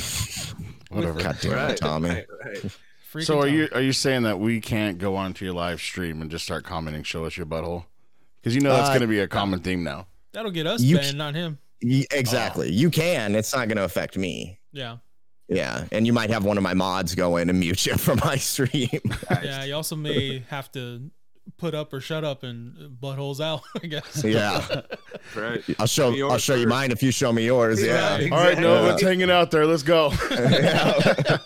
Speaker 4: Whatever.
Speaker 5: God damn it,
Speaker 2: Right,
Speaker 5: Tommy.
Speaker 2: right, right.
Speaker 4: So are
Speaker 3: Tommy.
Speaker 4: you are you saying that we can't go onto your live stream and just start commenting, show us your butthole? Because you know that's
Speaker 5: Uh,
Speaker 4: going to be a common theme now.
Speaker 3: That'll get us
Speaker 5: You
Speaker 3: banned, not him.
Speaker 5: Y- Exactly. You can. It's not going to affect me.
Speaker 3: Yeah,
Speaker 5: Yeah. And you might have one of my mods go in and mute you from my stream.
Speaker 3: yeah. You also may have to put up or shut up and buttholes out. I guess.
Speaker 5: yeah.
Speaker 2: Right.
Speaker 5: I'll show I'll show you mine if you show me yours. Yeah.
Speaker 2: Right.
Speaker 4: All right, no,
Speaker 2: Exactly.
Speaker 4: let's hanging out there. Let's go.
Speaker 5: that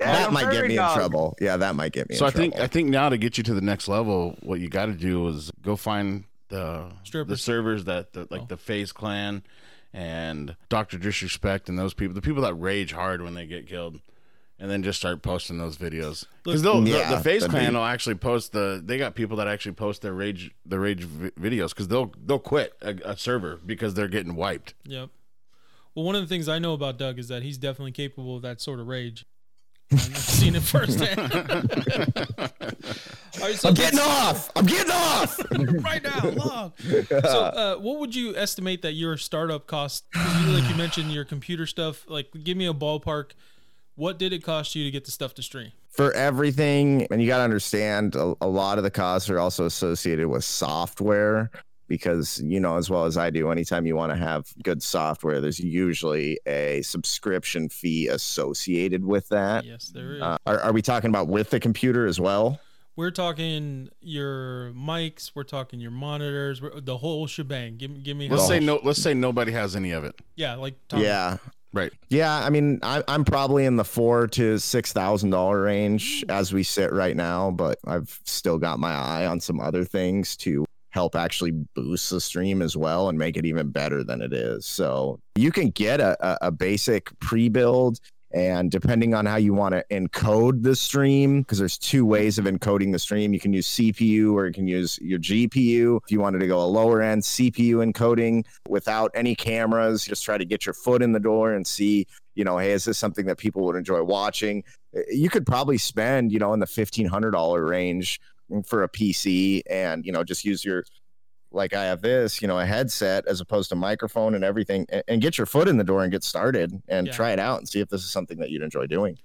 Speaker 2: I'm
Speaker 5: might get
Speaker 2: very
Speaker 5: me in trouble. Yeah, that might get me
Speaker 4: so
Speaker 5: in
Speaker 4: I think. I think now to get you to the next level, what you got to do is go find the the servers that the, like
Speaker 3: Oh.
Speaker 4: the FaZe Clan and Doctor Disrespect and those people, the people that rage hard when they get killed. And then just start posting those videos because they'll
Speaker 5: Yeah,
Speaker 4: the, the FaZe
Speaker 5: that'd
Speaker 4: Clan
Speaker 5: be-
Speaker 4: will actually post the. They got people that actually post their rage the rage vi- videos because they'll they'll quit a, a server because they're getting wiped.
Speaker 3: Yep. Well, one of the things I know about Doug is that he's definitely capable of that sort of rage. I've seen it firsthand. All right, so
Speaker 5: I'm getting off. I'm getting off.
Speaker 3: right now, log. So, uh, what would you estimate that your startup cost? You, like you mentioned, your computer stuff. Like, give me a ballpark What did it cost you to get the stuff to stream?
Speaker 5: for everything and you got to understand a, a lot of the costs are also associated with software because you know as well as i do anytime you want to have good software there's usually a subscription fee associated with that
Speaker 3: Yes, there is.
Speaker 5: uh, are, are we talking about with the computer as well
Speaker 3: we're talking your mics. We're talking your monitors. We're, the whole shebang. Give, me- give me.
Speaker 4: Let's say no. Let's say nobody has any of it.
Speaker 3: Yeah, like Tom,
Speaker 5: yeah
Speaker 4: Right.
Speaker 5: yeah i mean I, i'm probably in the four to six thousand dollar range as we sit right now but i've still got my eye on some other things to help actually boost the stream as well and make it even better than it is. So you can get a, a, basic pre-build and depending on how you want to encode the stream because there's two ways of encoding the stream. You can use cpu or you can use your gpu if you wanted to go a lower end cpu encoding without any cameras just try to get your foot in the door and see you know hey is this something that people would enjoy watching? You could probably spend you know in the $1500 range for a pc and you know just use your like I have this, you know, a headset as opposed to microphone and everything, and, and get your foot in the door and get started and
Speaker 3: Yeah.
Speaker 5: try it out and see if this is something that you'd enjoy doing.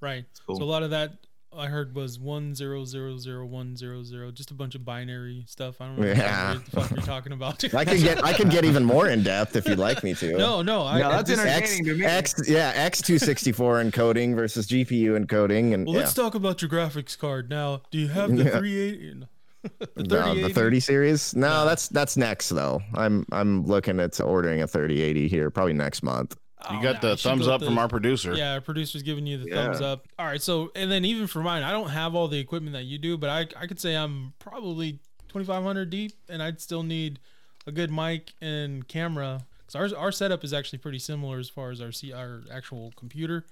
Speaker 3: Right.
Speaker 2: Cool.
Speaker 3: So a lot of that I heard was one zero zero zero one zero zero, just a bunch of binary stuff. I don't know
Speaker 5: Yeah.
Speaker 3: what the fuck you're talking about.
Speaker 5: I can get I can get even more in depth if you'd like me to.
Speaker 3: no, no, I,
Speaker 2: No, that's
Speaker 3: this-
Speaker 2: entertaining to me.
Speaker 5: X yeah X two sixty four encoding versus GPU encoding and
Speaker 3: Well,
Speaker 5: yeah.
Speaker 3: let's talk about your graphics card now. Do you have the
Speaker 5: Yeah.
Speaker 3: 380? The
Speaker 5: No, the 30 series. No, that's that's next though. I'm I'm looking at ordering a 3080 here probably next month.
Speaker 4: You
Speaker 3: Oh,
Speaker 4: got
Speaker 3: yeah,
Speaker 4: the thumbs
Speaker 3: go
Speaker 4: up
Speaker 3: with
Speaker 4: from our producer.
Speaker 3: Yeah, our producer's giving you the
Speaker 2: Yeah.
Speaker 3: thumbs up. All right, so and then even for mine, I don't have all the equipment that you do, but I I could say I'm probably 2500 deep, and I'd still need a good mic and camera. Cause our our setup is actually pretty similar as far as our C, our actual computer,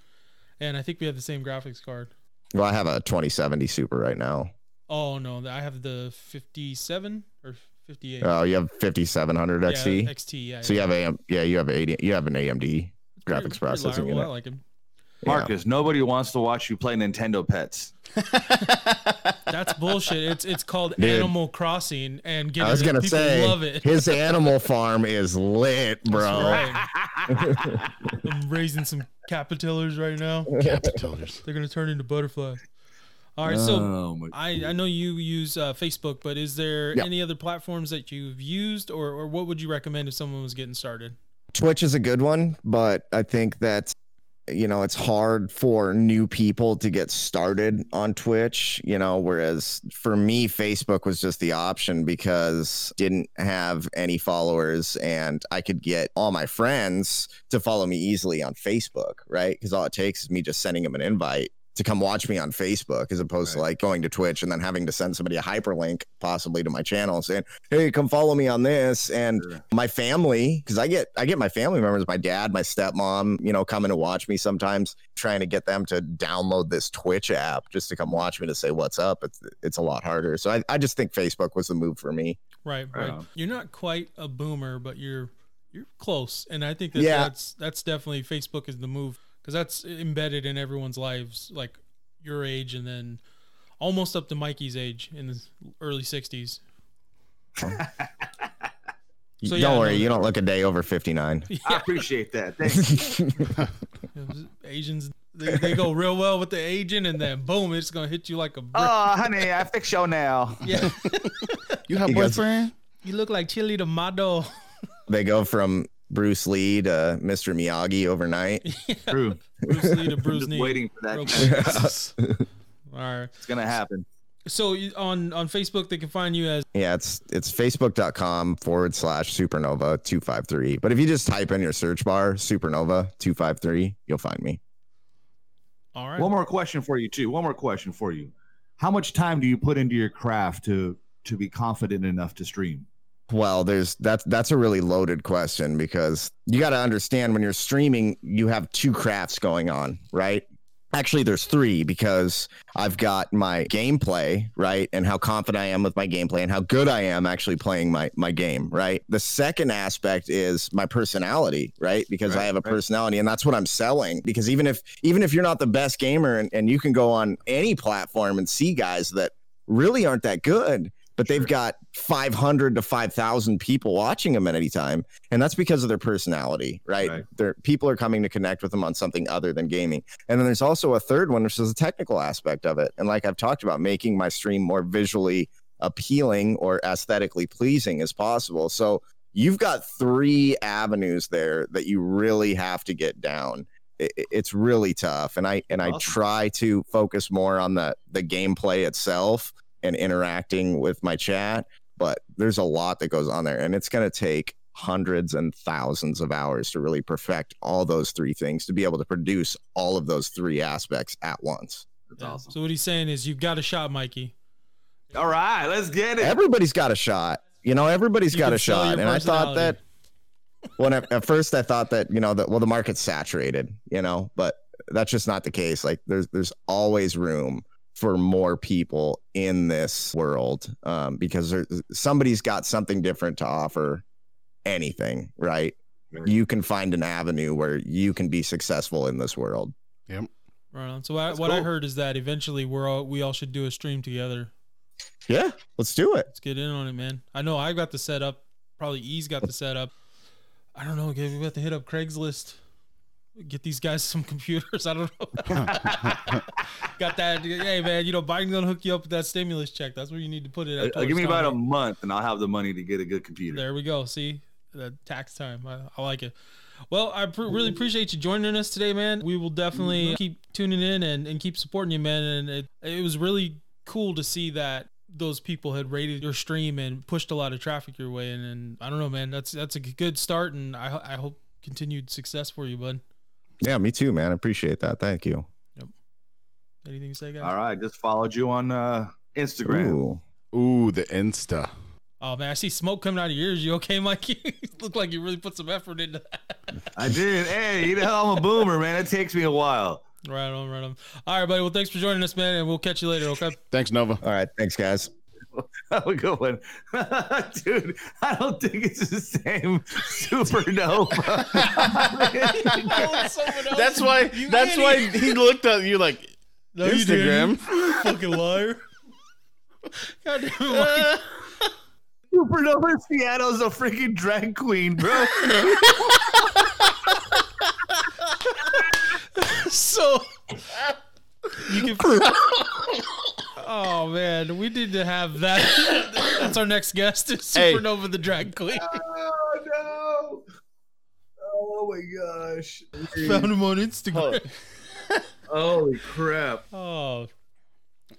Speaker 3: and I think we have the same graphics card.
Speaker 5: Well, I have a 2070 Super right now.
Speaker 3: Oh no, I have the 57 or 58.
Speaker 5: Oh, you have 5700
Speaker 3: yeah,
Speaker 5: XT.
Speaker 3: XT. Yeah.
Speaker 5: So you have AM, yeah, you have 80, you have an AMD
Speaker 3: It's
Speaker 5: graphics
Speaker 3: pretty- pretty
Speaker 5: processing
Speaker 3: reliable. I
Speaker 5: unit.
Speaker 3: like him.
Speaker 5: Yeah.
Speaker 2: Marcus, nobody wants to watch you play Nintendo Pets.
Speaker 3: That's bullshit. It's it's called
Speaker 5: Dude.
Speaker 3: Animal Crossing, and get
Speaker 5: I was
Speaker 3: it,
Speaker 5: gonna
Speaker 3: people
Speaker 5: say
Speaker 3: love it.
Speaker 5: his animal farm is lit, bro.
Speaker 3: Right. I'm raising some caterpillars right now.
Speaker 4: Caterpillars.
Speaker 3: They're gonna turn into butterflies. All right, so
Speaker 2: Oh,
Speaker 3: I, I know you use uh, Facebook, but is there
Speaker 5: Yep.
Speaker 3: any other platforms that you've used, or, or what would you recommend if someone was getting started?
Speaker 5: Twitch is a good one, but I think that you know it's hard for new people to get started on Twitch, you know, whereas for me Facebook was just the option because didn't have any followers and I could get all my friends to follow me easily on Facebook, right? Cuz all it takes is me just sending them an invite to come watch me on Facebook as opposed to like going to Twitch and then having to send somebody a hyperlink possibly to my channel saying, "Hey, come follow me on this." And
Speaker 2: Sure.
Speaker 5: my family because i get i get my family members my dad my stepmom you know coming to watch me sometimes trying to get them to download this twitch app just to come watch me to say what's up it's it's a lot harder so i, I just think facebook was the move for me
Speaker 3: Right, right.
Speaker 2: Yeah.
Speaker 3: You're not quite a boomer, but you're you're close, and I think that
Speaker 5: Yeah.
Speaker 3: that's that's definitely Facebook is the move because that's embedded in everyone's lives, like your age, and then almost up to Mikey's age in the early '60s. So,
Speaker 5: don't worry
Speaker 3: no-
Speaker 5: you don't look a day over 59
Speaker 2: I appreciate that. Thank you.
Speaker 3: Asians they, they go real well with the aging, and then boom, it's gonna hit you like a brick.
Speaker 2: Oh, honey, I fix your now.
Speaker 3: yeah,
Speaker 4: You have
Speaker 5: He goes-
Speaker 4: boyfriend?
Speaker 3: you look like chili tomato.
Speaker 5: they go from bruce lee to mr miyagi overnight
Speaker 2: True.
Speaker 3: Bruce Lee to Bruce
Speaker 2: Just
Speaker 3: Lee.
Speaker 2: waiting for that.
Speaker 3: Real. All right.
Speaker 2: It's gonna happen.
Speaker 3: So on on Facebook, they can find you as
Speaker 5: yeah it's it's facebook.com forward slash supernova 253 but if you just type in your search bar supernova 253 you'll find me
Speaker 3: all right.
Speaker 2: One more question for you too. One more question for you. How much time do you put into your craft to to be confident enough to stream?
Speaker 5: Well, there's that's that's a really loaded question because you got to understand when you're streaming, you have two crafts going on, right? Actually, there's three because I've got my gameplay, right? And how confident I am with my gameplay and how good I am actually playing my my game, right? The second aspect is my personality, right? Because I have a
Speaker 2: right.
Speaker 5: personality and that's what I'm selling. Because even if even if you're not the best gamer and, and you can go on any platform and see guys that really aren't that good, but they've got 500 to 5,000 people watching them at any time. And that's because of their personality, right?
Speaker 2: Right.
Speaker 5: Their people are coming to connect with them on something other than gaming. And then there's also a third one, which is the technical aspect of it. And like I've talked about, making my stream more visually appealing or aesthetically pleasing as possible. So you've got three avenues there that you really have to get down. It's really tough, and I and I try to focus more on the the gameplay itself and interacting with my chat. But there's a lot that goes on there, and it's going to take hundreds and thousands of hours to really perfect all those three things to be able to produce all of those three aspects at once.
Speaker 2: That's
Speaker 3: Yeah.
Speaker 2: awesome.
Speaker 3: So what he's saying is, you've got a shot, Mikey.
Speaker 2: All right, let's get it.
Speaker 5: Everybody's got a shot. You know, everybody's
Speaker 3: You
Speaker 5: got a shot. And I thought that when I, at first I thought that you know that well the market's saturated, you know, but that's just not the case. Like there's there's always room for more people in this world um, because there, somebody's got something different to offer. Anything, right?
Speaker 2: Right.
Speaker 5: You can find an avenue where you can be successful in this world. Yep.
Speaker 3: Right on. So I,
Speaker 2: That's
Speaker 3: what I heard is that eventually we're all, we all should do a stream together.
Speaker 5: Yeah, let's do it.
Speaker 3: Let's get in on it, man. I know I got the setup. Probably E's got the setup. I don't know. We have got to hit up Craigslist. Get these guys some computers. I don't know. got that? Hey, man. You know Biden's gonna hook you up with that stimulus check. That's where you need to put it. At
Speaker 2: Uh, give me about a month, and I'll have the money to get a good computer.
Speaker 3: There we go. See, the tax time. I, I like it. Well, I pr- really appreciate you joining us today, man. We will definitely keep tuning in and, and keep supporting you, man. And it, it was really cool to see that those people had rated your stream and pushed a lot of traffic your way. And, and I don't know, man, that's that's a good start. And I, I hope continued success for you, bud.
Speaker 5: Yeah, me too, man. I appreciate that. Thank you. Yep.
Speaker 3: Anything to say, guys?
Speaker 2: All right, just followed you on uh, Instagram.
Speaker 5: Ooh.
Speaker 4: Ooh, the Insta.
Speaker 3: Oh man, I see smoke coming out of your ears. You okay, Mikey? Look like you really put some effort into that.
Speaker 2: I did. Hey, you know I'm a boomer, man. It takes me a while.
Speaker 3: Right on, right on. All right, buddy. Well, thanks for joining us, man, and we'll catch you later. Okay.
Speaker 4: Thanks, Nova.
Speaker 5: All right, thanks, guys.
Speaker 2: Have a good one, dude. I don't think it's the same supernova.
Speaker 4: That's why.
Speaker 3: You
Speaker 4: That's why he looked at you like
Speaker 3: No, you.
Speaker 4: Instagram.
Speaker 3: fucking liar. God damn it, Mike.
Speaker 2: supernova Seattle's a freaking drag queen, bro.
Speaker 3: so you can. Oh man, we need to have that. That's our next guest. Is
Speaker 4: Hey.
Speaker 3: Supernova the drag queen.
Speaker 2: oh no! Oh my gosh!
Speaker 3: Found him on Instagram.
Speaker 2: Holy crap!
Speaker 3: Oh,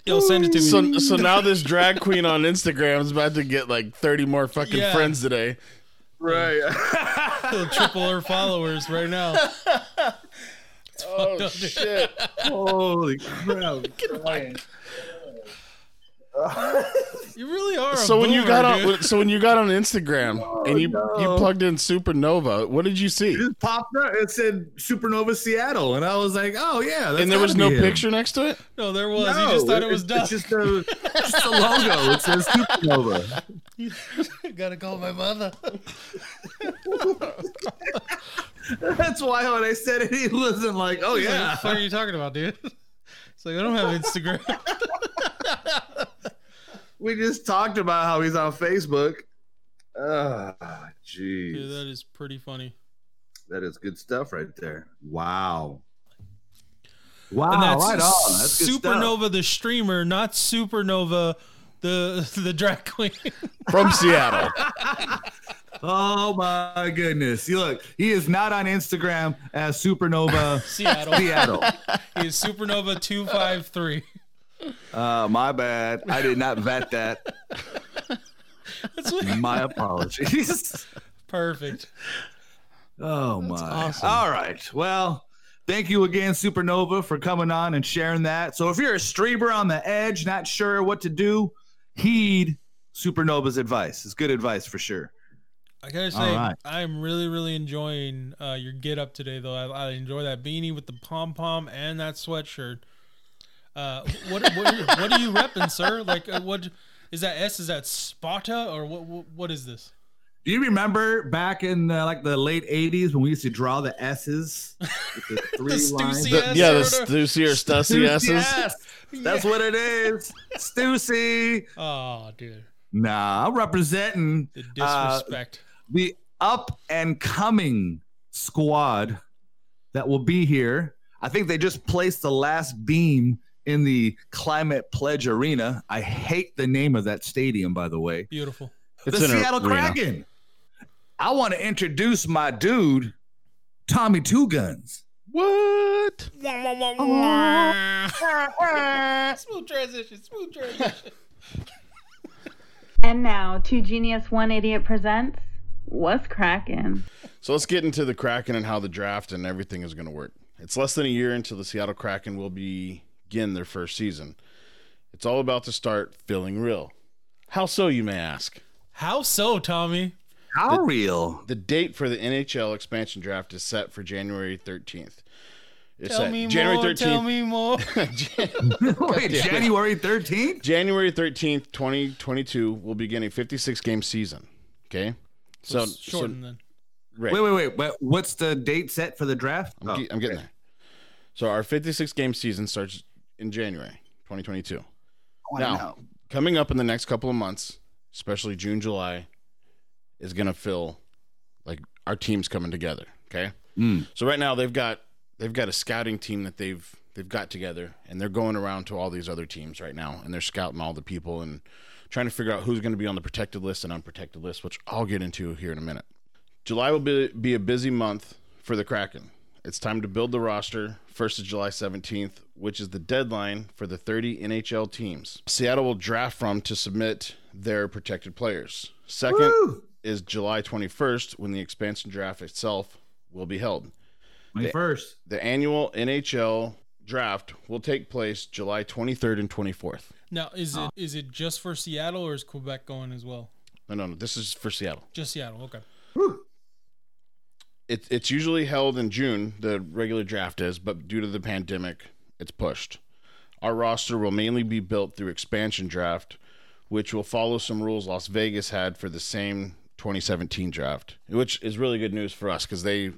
Speaker 3: yo, send it to me.
Speaker 4: So, so now this drag queen on Instagram is about to get like 30 more fucking
Speaker 3: Yeah.
Speaker 4: friends today.
Speaker 2: Right.
Speaker 3: He'll triple her followers right now.
Speaker 4: Oh
Speaker 3: fucked up, dude.
Speaker 4: shit!
Speaker 2: Holy crap!
Speaker 3: You really are. A
Speaker 4: So when you
Speaker 3: boomer,
Speaker 4: got on, so when you got on Instagram oh, and you you plugged in Supernova, what did you see?
Speaker 2: It popped up. It said Supernova Seattle, and I was like, "Oh yeah." That's
Speaker 4: And there was no
Speaker 2: him.
Speaker 4: picture next to it.
Speaker 3: no, there was.
Speaker 2: No,
Speaker 3: you just thought it was
Speaker 2: it's,
Speaker 3: done.
Speaker 2: It's just a, just a logo. It says Supernova.
Speaker 3: Gotta call my mother.
Speaker 2: That's why when I said it, he wasn't like, "Oh
Speaker 3: What
Speaker 2: yeah."
Speaker 3: the fuck are you talking about, dude? It's like I don't have Instagram.
Speaker 2: We just talked about how he's on Facebook. Ah,
Speaker 3: Dude,
Speaker 2: jeez,
Speaker 3: that is pretty funny.
Speaker 2: that is good stuff right there. Wow. Wow,
Speaker 3: and that's
Speaker 2: right on. That's
Speaker 3: Supernova the streamer, not Supernova the the drag queen.
Speaker 4: From Seattle.
Speaker 2: Oh my goodness! You look, he is not on Instagram as Supernova
Speaker 3: Seattle.
Speaker 2: Seattle.
Speaker 3: He is Supernova two five three.
Speaker 2: Uh, my bad. I did not vet that.
Speaker 3: That's
Speaker 2: My apologies.
Speaker 3: perfect.
Speaker 2: Oh my.
Speaker 3: awesome.
Speaker 2: All right. Well, thank you again, Supernova, for coming on and sharing that. So if you're a streamer on the edge, not sure what to do, heed Supernova's advice. It's good advice for sure.
Speaker 3: I gotta say,
Speaker 2: right.
Speaker 3: I'm really, really enjoying uh, your get up today, though. I, I enjoy that beanie with the pom pom and that sweatshirt. Uh, what what what are you repping, sir? Like, uh, what is that? S is that Sparta or what? What, what is this?
Speaker 2: Do you remember back in uh, like the late '80s when we used to draw the S's with the three
Speaker 3: The
Speaker 2: lines? The-
Speaker 4: yeah, the
Speaker 3: Sort of.
Speaker 4: Stussy or Stussy
Speaker 2: Stussy
Speaker 4: S's.
Speaker 2: S. That's what it is. Stussy.
Speaker 3: Oh, dude.
Speaker 2: Nah, I'm representing
Speaker 3: The
Speaker 2: uh,
Speaker 3: disrespect.
Speaker 2: the up and coming squad that will be here. I think they just placed the last beam in the Climate Pledge Arena. I hate the name of that stadium, by the way.
Speaker 3: Beautiful.
Speaker 4: It's
Speaker 2: the Seattle
Speaker 4: arena.
Speaker 2: Kraken. I want to introduce my dude, Tommy Two Guns.
Speaker 4: What?
Speaker 3: smooth transition. Smooth transition.
Speaker 1: And now, Two Genius One Idiot presents What's Kraken?
Speaker 4: So let's get into the Kraken and how the draft and everything is going to work. It's less than a year until the Seattle Kraken will begin their first season. It's all about to start feeling real. How so, you may ask?
Speaker 3: How so, Tommy?
Speaker 2: How real?
Speaker 4: The date for the NHL expansion draft is set for January 13th. It's
Speaker 3: Tell me
Speaker 4: January
Speaker 3: more.
Speaker 4: 13th.
Speaker 3: Tell me more.
Speaker 2: Wait, January 13th?
Speaker 4: January 13th, 2022 will begin a 56 game season. Okay? So, so
Speaker 3: shorten then.
Speaker 4: right.
Speaker 2: Wait, wait, wait. But what's the date set for the draft?
Speaker 4: I'm,
Speaker 2: Oh,
Speaker 4: I'm getting there. So our 56 game season starts in January 2022.
Speaker 2: oh,
Speaker 4: now,
Speaker 2: know.
Speaker 4: coming up in the next couple of months, especially June, July, is going to feel like our team's coming together. Okay.
Speaker 2: Mm.
Speaker 4: So right now they've got they've got a scouting team that they've they've got together, and they're going around to all these other teams right now, and they're scouting all the people and trying to figure out who's going to be on the protected list and unprotected list, which I'll get into here in a minute. July will be, be a busy month for the Kraken. It's time to build the roster. First is July 17th, which is the deadline for the 30 NHL teams. Seattle will draft from to submit their protected players. Second
Speaker 2: Woo!
Speaker 4: is July 21st, when the expansion draft itself will be held.
Speaker 2: 21st.
Speaker 4: The annual NHL draft will take place July 23rd and 24th.
Speaker 3: Now, is it ah. is it just for Seattle or is Quebec going as well?
Speaker 4: No, no, no. This is for Seattle.
Speaker 3: Just Seattle. Okay.
Speaker 4: It, it's usually held in June, the regular draft is, but due to the pandemic, it's pushed. Our roster will mainly be built through expansion draft, which will follow some rules Las Vegas had for the same 2017 draft, which is really good news for us because they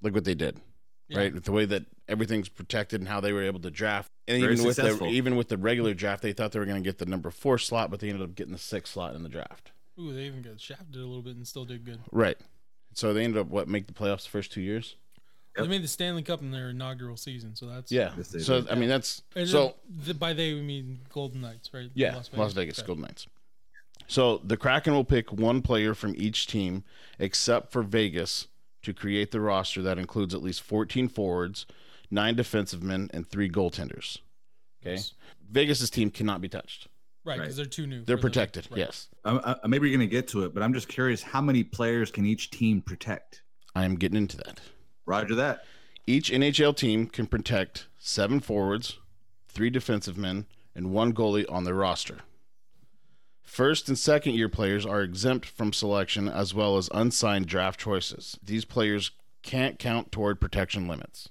Speaker 4: look what they did,
Speaker 3: Yeah.
Speaker 4: right? With the way that everything's protected and how they were able to draft, and
Speaker 2: Very
Speaker 4: even with the even with the regular draft, they thought they were going to get the number four slot, but they ended up getting the sixth slot in the draft.
Speaker 3: Ooh, they even got shafted a little bit and still did good.
Speaker 4: Right. So they ended up what make the playoffs the first two years.
Speaker 2: Yep.
Speaker 3: They made the Stanley Cup in their inaugural season, so that's
Speaker 4: Yeah.
Speaker 2: Yes, they
Speaker 4: so
Speaker 2: did.
Speaker 4: I mean that's
Speaker 3: And
Speaker 4: so
Speaker 3: the, by they we mean Golden Knights, right?
Speaker 4: yeah, Las Vegas,
Speaker 3: Okay.
Speaker 4: Golden Knights. So the Kraken will pick one player from each team, except for Vegas, to create the roster that includes at least 14 forwards, nine defensive men, and three goaltenders. Okay,
Speaker 3: Yes.
Speaker 4: Vegas's team cannot be touched.
Speaker 3: Right,
Speaker 2: Right.
Speaker 3: because they're too new.
Speaker 4: They're
Speaker 3: for the-
Speaker 4: protected.
Speaker 3: right.
Speaker 4: Yes,
Speaker 2: Um, uh, maybe you're going to get to it, but I'm just curious how many players can each team protect?
Speaker 4: I am getting into that.
Speaker 2: Roger that.
Speaker 4: Each NHL team can protect seven forwards, three defensive men, and one goalie on their roster. First and second year players are exempt from selection as well as unsigned draft choices. These players can't count toward protection limits.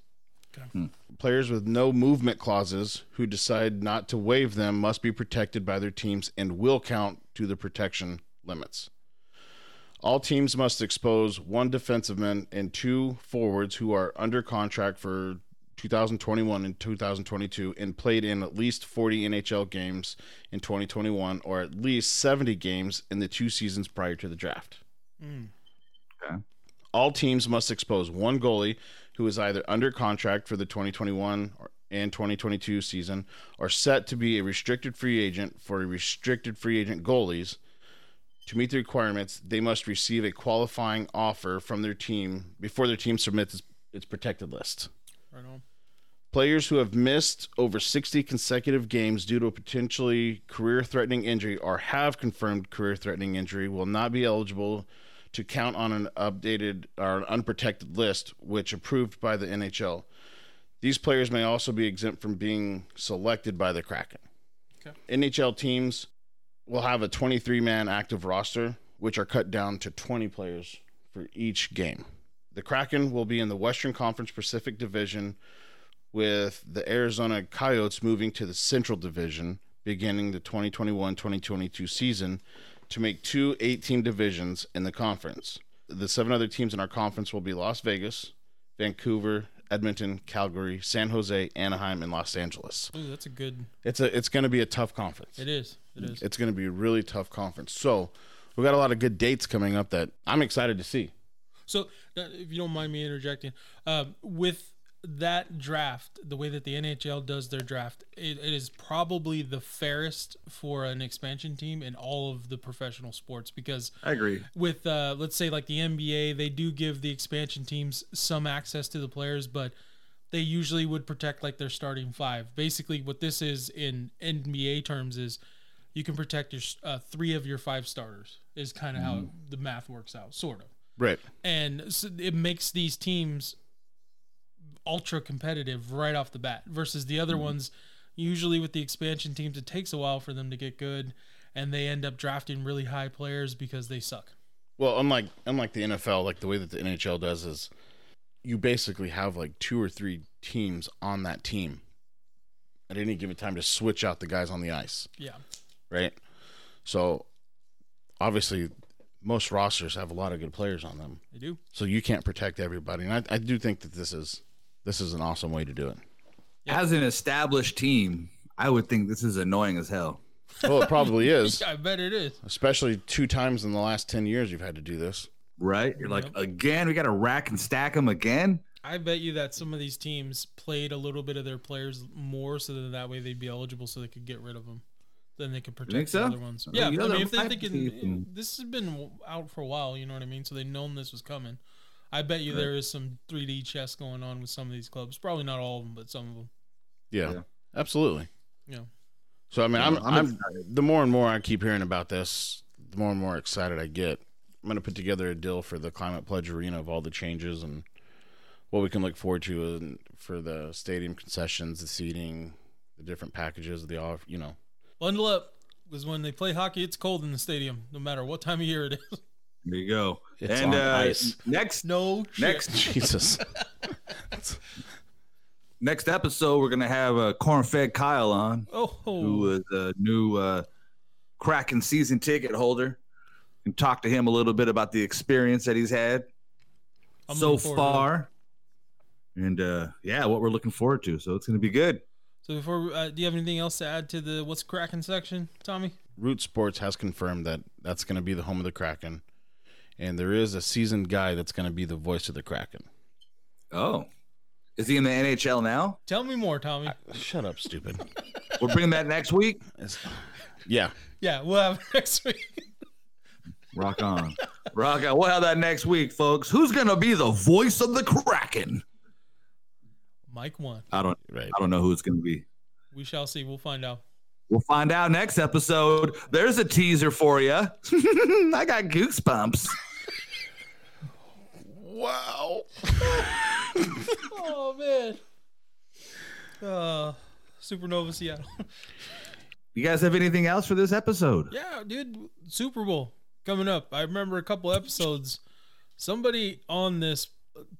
Speaker 3: Okay.
Speaker 2: Hmm.
Speaker 4: Players with no movement clauses who decide not to waive them must be protected by their teams and will count to the protection limits. All teams must expose one defensive man and two forwards who are under contract for 2021 and 2022 and played in at least 40 NHL games in 2021 or at least 70 games in the two seasons prior to the draft.
Speaker 3: Mm.
Speaker 4: All teams must expose one goalie who is either under contract for the 2021 or- and 2022 season or set to be a restricted free agent for a restricted free agent goalies. To meet the requirements, they must receive a qualifying offer from their team before their team submits its, its protected list.
Speaker 3: Right on.
Speaker 4: Players who have missed over 60 consecutive games due to a potentially career threatening injury or have confirmed career threatening injury will not be eligible to count on an updated or an unprotected list, which approved by the NHL. These players may also be exempt from being selected by the Kraken.
Speaker 3: Okay.
Speaker 4: NHL teams will have a 23 man active roster, which are cut down to 20 players for each game. The Kraken will be in the Western Conference Pacific Division, with the Arizona Coyotes moving to the Central Division beginning the 2021 2022 season to make two 18-team divisions in the conference. The seven other teams in our conference will be Las Vegas, Vancouver, Edmonton, Calgary, San Jose, Anaheim, and Los Angeles.
Speaker 3: Ooh, that's a good.
Speaker 4: It's a it's going to be a tough conference.
Speaker 3: It is. It is.
Speaker 4: It's going to be a really tough conference. So we got a lot of good dates coming up that I'm excited to see.
Speaker 3: So, uh, if you don't mind me interjecting, um, with that draft, the way that the NHL does their draft, it, it is probably the fairest for an expansion team in all of the professional sports because
Speaker 2: I agree.
Speaker 3: with uh, let's say like the NBA, they do give the expansion teams some access to the players, but they usually would protect like their starting five. Basically, what this is in NBA terms is you can protect your uh, three of your five starters. Is kind of how the math works out, sort of
Speaker 4: Right.
Speaker 3: and so it makes these teams ultra competitive right off the bat versus the other mm-hmm. ones usually with the expansion teams it takes a while for them to get good and they end up drafting really high players because they suck
Speaker 4: Well, unlike unlike the NFL, like the way that the NHL does is you basically have like two or three teams on that team at any given time to switch out the guys on the ice,
Speaker 3: yeah
Speaker 4: right? So obviously most rosters have a lot of good players on them.
Speaker 3: they do
Speaker 4: So you can't protect everybody. And I, I do think that this is this is an awesome way to do it.
Speaker 3: Yeah.
Speaker 2: As an established team, I would think this is annoying as hell.
Speaker 4: Well, it probably is.
Speaker 3: i bet it is
Speaker 4: Especially two times in the last 10 years you've had to do this.
Speaker 2: Right? You're like,
Speaker 3: Yep.
Speaker 2: again, we got to rack and stack them again.
Speaker 3: i bet you that some of these teams played a little bit of their players more so that that way they'd be eligible so they could get rid of them then they could protect
Speaker 2: think
Speaker 3: the
Speaker 2: so?
Speaker 3: other ones yeah i mean if they're
Speaker 2: might
Speaker 3: thinking this has been out for a while you know what i mean so they've known this was coming I bet you there is some 3D chess going on with some of these clubs. Probably not all of them, but some of them.
Speaker 4: Yeah.
Speaker 2: Yeah.
Speaker 4: Absolutely.
Speaker 3: Yeah.
Speaker 4: So I mean, I'm,
Speaker 2: I'm
Speaker 4: I'm, the more and more I keep hearing about this, the more and more excited I get. I'm going to put together a deal for the Climate Pledge Arena of all the changes and what we can look forward to and for the stadium concessions, the seating, the different packages, the off, you know.
Speaker 3: Bundle up because when they play hockey, it's cold in the stadium, no matter what time of year it is.
Speaker 2: There you go.
Speaker 4: It's
Speaker 2: and
Speaker 4: on
Speaker 2: uh,
Speaker 4: ice.
Speaker 2: next
Speaker 3: No, shit.
Speaker 2: next
Speaker 4: Jesus.
Speaker 2: next episode, we're gonna have uh, corn-fed Kyle on, who
Speaker 3: Oh,
Speaker 2: is a new uh, Kraken season ticket holder, and talk to him a little bit about the experience that he's had
Speaker 3: I'm
Speaker 2: so
Speaker 3: looking forward to it.
Speaker 2: far, and uh, yeah, what we're looking forward to. So it's gonna be good.
Speaker 3: So before, uh, do you have anything else to add to the what's Kraken section, Tommy?
Speaker 4: Root Sports has confirmed that that's going to be the home of the Kraken. And there is a seasoned guy that's going to be the voice of the Kraken.
Speaker 2: Oh, is he in the NHL now?
Speaker 3: Tell me more, Tommy.
Speaker 4: Shut up, stupid.
Speaker 2: We're bringing that next week.
Speaker 4: It's- yeah.
Speaker 3: yeah, we'll have it next week.
Speaker 2: Rock on. Rock on. We'll have that next week, folks. Who's gonna be the voice of the Kraken?
Speaker 3: Mike one.
Speaker 2: I don't
Speaker 4: Right.
Speaker 2: I don't know who it's gonna be.
Speaker 3: We shall see. We'll find out.
Speaker 2: We'll find out next episode. There's a teaser for you. I got goosebumps.
Speaker 4: Wow.
Speaker 3: Oh man. Uh, Supernova Seattle.
Speaker 2: You guys have anything else for this episode?
Speaker 3: yeah, dude. Super Bowl coming up. I remember a couple episodes. Somebody on this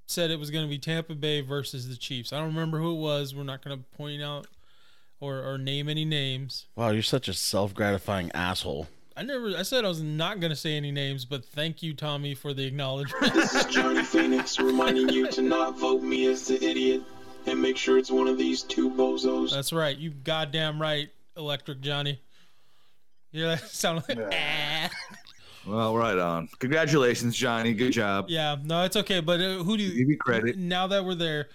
Speaker 3: said it was going to be Tampa Bay versus the Chiefs. I don't remember who it was. We're not going to point out or, or name any names.
Speaker 4: Wow, you're such a self gratifying asshole.
Speaker 3: I never. I said I was not going to say any names, but thank you, Tommy, for the acknowledgement.
Speaker 6: This is Johnny Phoenix reminding you to not vote me as the idiot and make sure it's one of these two bozos.
Speaker 3: That's right. You goddamn right, Electric Johnny. Yeah, that sounded like. "Ah."
Speaker 2: Well, right on. Congratulations, Johnny. Good job.
Speaker 3: Yeah, no, it's okay. But uh, who do you
Speaker 2: Give you credit.
Speaker 3: Now that we're there,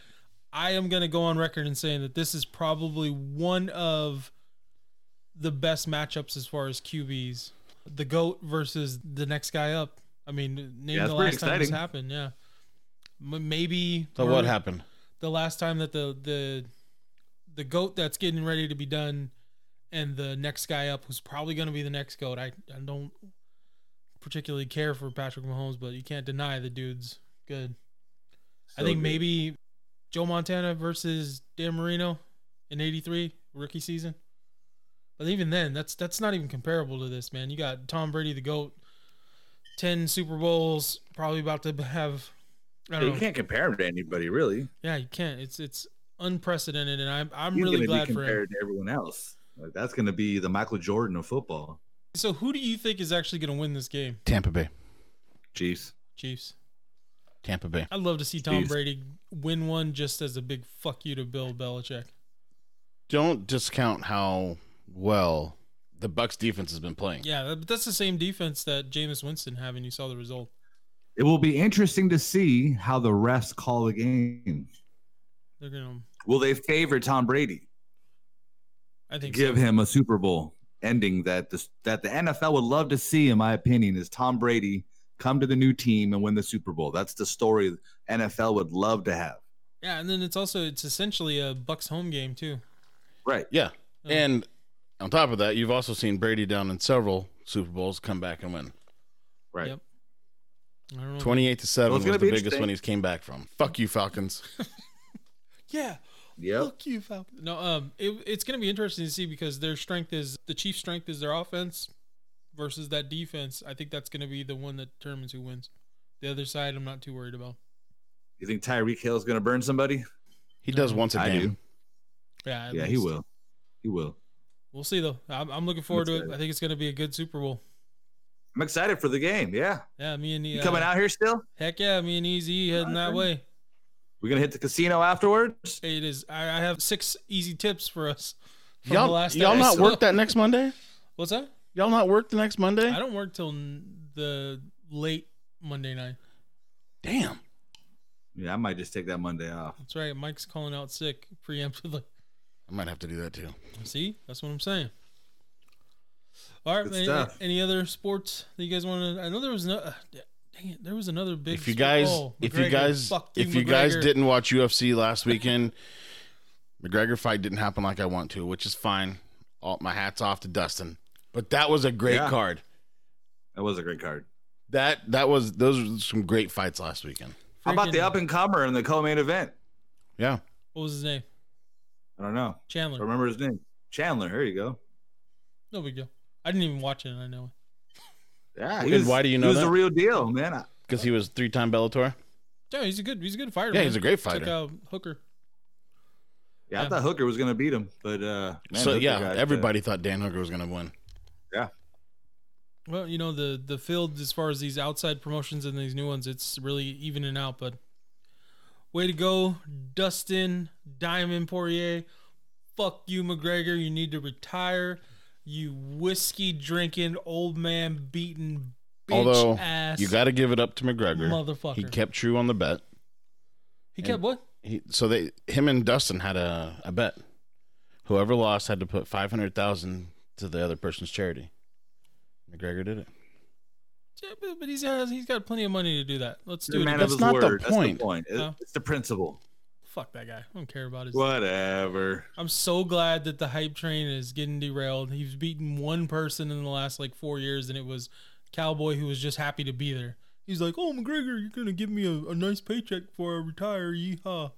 Speaker 3: I am going to go on record and saying that this is probably one of the best matchups as far as QBs. The goat versus the next guy up. I mean, name
Speaker 2: Yeah,
Speaker 3: the
Speaker 2: pretty
Speaker 3: last time this happened. Yeah, M- maybe.
Speaker 4: So what happened?
Speaker 3: The last time that the the the goat that's getting ready to be done, and the next guy up who's probably going to be the next goat. I I don't particularly care for Patrick Mahomes, but you can't deny the dude's good. I think
Speaker 2: good.
Speaker 3: maybe Joe Montana versus Dan Marino in '83 rookie season. But even then, that's that's not even comparable to this, man. You got Tom Brady, the goat, ten Super Bowls, probably about to have. I
Speaker 2: Yeah,
Speaker 3: don't
Speaker 2: you
Speaker 3: know.
Speaker 2: can't compare him to anybody, really.
Speaker 3: Yeah, you can't. It's it's unprecedented, and I'm I'm
Speaker 2: He's
Speaker 3: really
Speaker 2: gonna
Speaker 3: glad
Speaker 2: be
Speaker 3: for him.
Speaker 2: compared to everyone else. Like, that's going to be the Michael Jordan of football.
Speaker 3: So, who do you think is actually going to win this game?
Speaker 4: Tampa Bay.
Speaker 2: Chiefs.
Speaker 3: Chiefs.
Speaker 4: Tampa Bay.
Speaker 3: I'd love to see Tom
Speaker 2: Jeez.
Speaker 3: Brady win one just as a big fuck you to Bill Belichick.
Speaker 4: Don't discount how well the Bucs defense has been playing.
Speaker 3: Yeah, but that's the same defense that Jameis Winston had, and you saw the result.
Speaker 2: It will be interesting to see how the refs call the game.
Speaker 3: They're gonna.
Speaker 2: Will they favor Tom Brady?
Speaker 3: I think
Speaker 2: Give
Speaker 3: so.
Speaker 2: him a Super Bowl ending that the, that the NFL would love to see, in my opinion, is Tom Brady come to the new team and win the Super Bowl. That's the story NFL would love to have.
Speaker 3: Yeah, and then it's also it's essentially a Bucs home game too.
Speaker 2: Right.
Speaker 4: Yeah.
Speaker 3: Yeah.
Speaker 4: And on top of that, you've also seen Brady down in several Super Bowls come back and win.
Speaker 2: Right.
Speaker 3: Yep. I don't know.
Speaker 4: 28 to 7
Speaker 2: Well,
Speaker 4: was the biggest
Speaker 2: interesting.
Speaker 4: one he's came back from. Fuck you, Falcons.
Speaker 3: Yeah.
Speaker 2: Yeah.
Speaker 3: Fuck you, Falcons. No, um, it, it's going to be interesting to see because their strength is the Chiefs' strength is their offense versus that defense. I think that's going to be the one that determines who wins. The other side, I'm not too worried about.
Speaker 2: You think Tyreek Hill is going to burn somebody?
Speaker 4: He does once a
Speaker 2: I
Speaker 4: game.
Speaker 2: do.
Speaker 3: Yeah, at
Speaker 2: Yeah, he will. He will.
Speaker 3: We'll see though. I'm, I'm looking forward to it. I think it's going to be a good Super Bowl.
Speaker 2: I'm excited for the game. Yeah.
Speaker 3: Yeah, me and
Speaker 2: You
Speaker 3: uh,
Speaker 2: coming out here still?
Speaker 3: Heck yeah, me and Easy heading that way.
Speaker 2: We're going to hit the casino afterwards?
Speaker 3: Hey, It is. I, I have six easy tips for us. From
Speaker 4: Y'all,
Speaker 3: last
Speaker 4: y'all not
Speaker 3: episode.
Speaker 4: work that next Monday?
Speaker 3: What's that?
Speaker 4: Y'all not work the next Monday?
Speaker 3: I don't work till the late Monday night.
Speaker 4: Damn.
Speaker 2: Yeah, I might just take that Monday off.
Speaker 3: That's right. Mike's calling out sick preemptively.
Speaker 4: I might have to do that too.
Speaker 3: See, that's what I'm saying. All right,
Speaker 2: Good
Speaker 3: any, any other sports that you guys want to? I know there was no. Uh, dang it, there was another big.
Speaker 4: If you
Speaker 3: sport-
Speaker 4: guys
Speaker 3: oh,
Speaker 4: if you guys
Speaker 3: Fuck
Speaker 4: if you guys didn't watch UFC last weekend, McGregor fight didn't happen like I want to, which is fine. All, my hats off to Dustin. But that was a great
Speaker 2: Yeah.
Speaker 4: card.
Speaker 2: That was a great card.
Speaker 4: That that was those were some great fights last weekend.
Speaker 2: How about the up and comer in the co-main event?
Speaker 4: Yeah.
Speaker 3: What was his name?
Speaker 2: I don't know. I
Speaker 3: Chandler.
Speaker 2: remember his name. Chandler. Here you go.
Speaker 3: No big deal. I didn't even watch it. and I know it.
Speaker 2: Yeah.
Speaker 4: And why do you know
Speaker 2: He was
Speaker 4: that?
Speaker 2: the real deal, man.
Speaker 4: Because he was three time Bellator.
Speaker 3: Yeah, he's a good. He's a good fighter.
Speaker 4: Yeah,
Speaker 3: man.
Speaker 4: he's a great
Speaker 3: Took
Speaker 4: fighter.
Speaker 3: out Hooker.
Speaker 2: Yeah, I thought Hooker was going to beat him, but uh, man,
Speaker 4: so
Speaker 2: Hooker
Speaker 4: yeah,
Speaker 2: got, uh,
Speaker 4: everybody thought Dan Hooker was gonna win. Yeah.
Speaker 3: Well, you know the the field as far as these outside promotions and these new ones, it's really evening out. But way to go, Dustin Diamond Poirier. Fuck you, McGregor. You need to retire. You whiskey drinking old man beating bitch
Speaker 4: Although
Speaker 3: ass.
Speaker 4: you got to give it up to McGregor.
Speaker 3: motherfucker.
Speaker 4: He kept true on the bet.
Speaker 3: He kept what?
Speaker 4: He, so they him and Dustin had a, a bet. Whoever lost had to put five hundred thousand to the other person's charity. McGregor did it.
Speaker 3: Yeah, but, but he's has he's got plenty of money to do that. Let's
Speaker 2: the
Speaker 3: do it.
Speaker 2: man
Speaker 3: again.
Speaker 2: of his
Speaker 4: That's not the point.
Speaker 2: That's the point. It-. It's the principle.
Speaker 3: Fuck that guy. I don't care about his.
Speaker 2: Whatever.
Speaker 3: I'm so glad that the hype train is getting derailed. He's beaten one person in the last like four years, and it was Cowboy who was just happy to be there. He's like, "Oh, McGregor, you're gonna give me a, a nice paycheck before I retire, yeehaw!"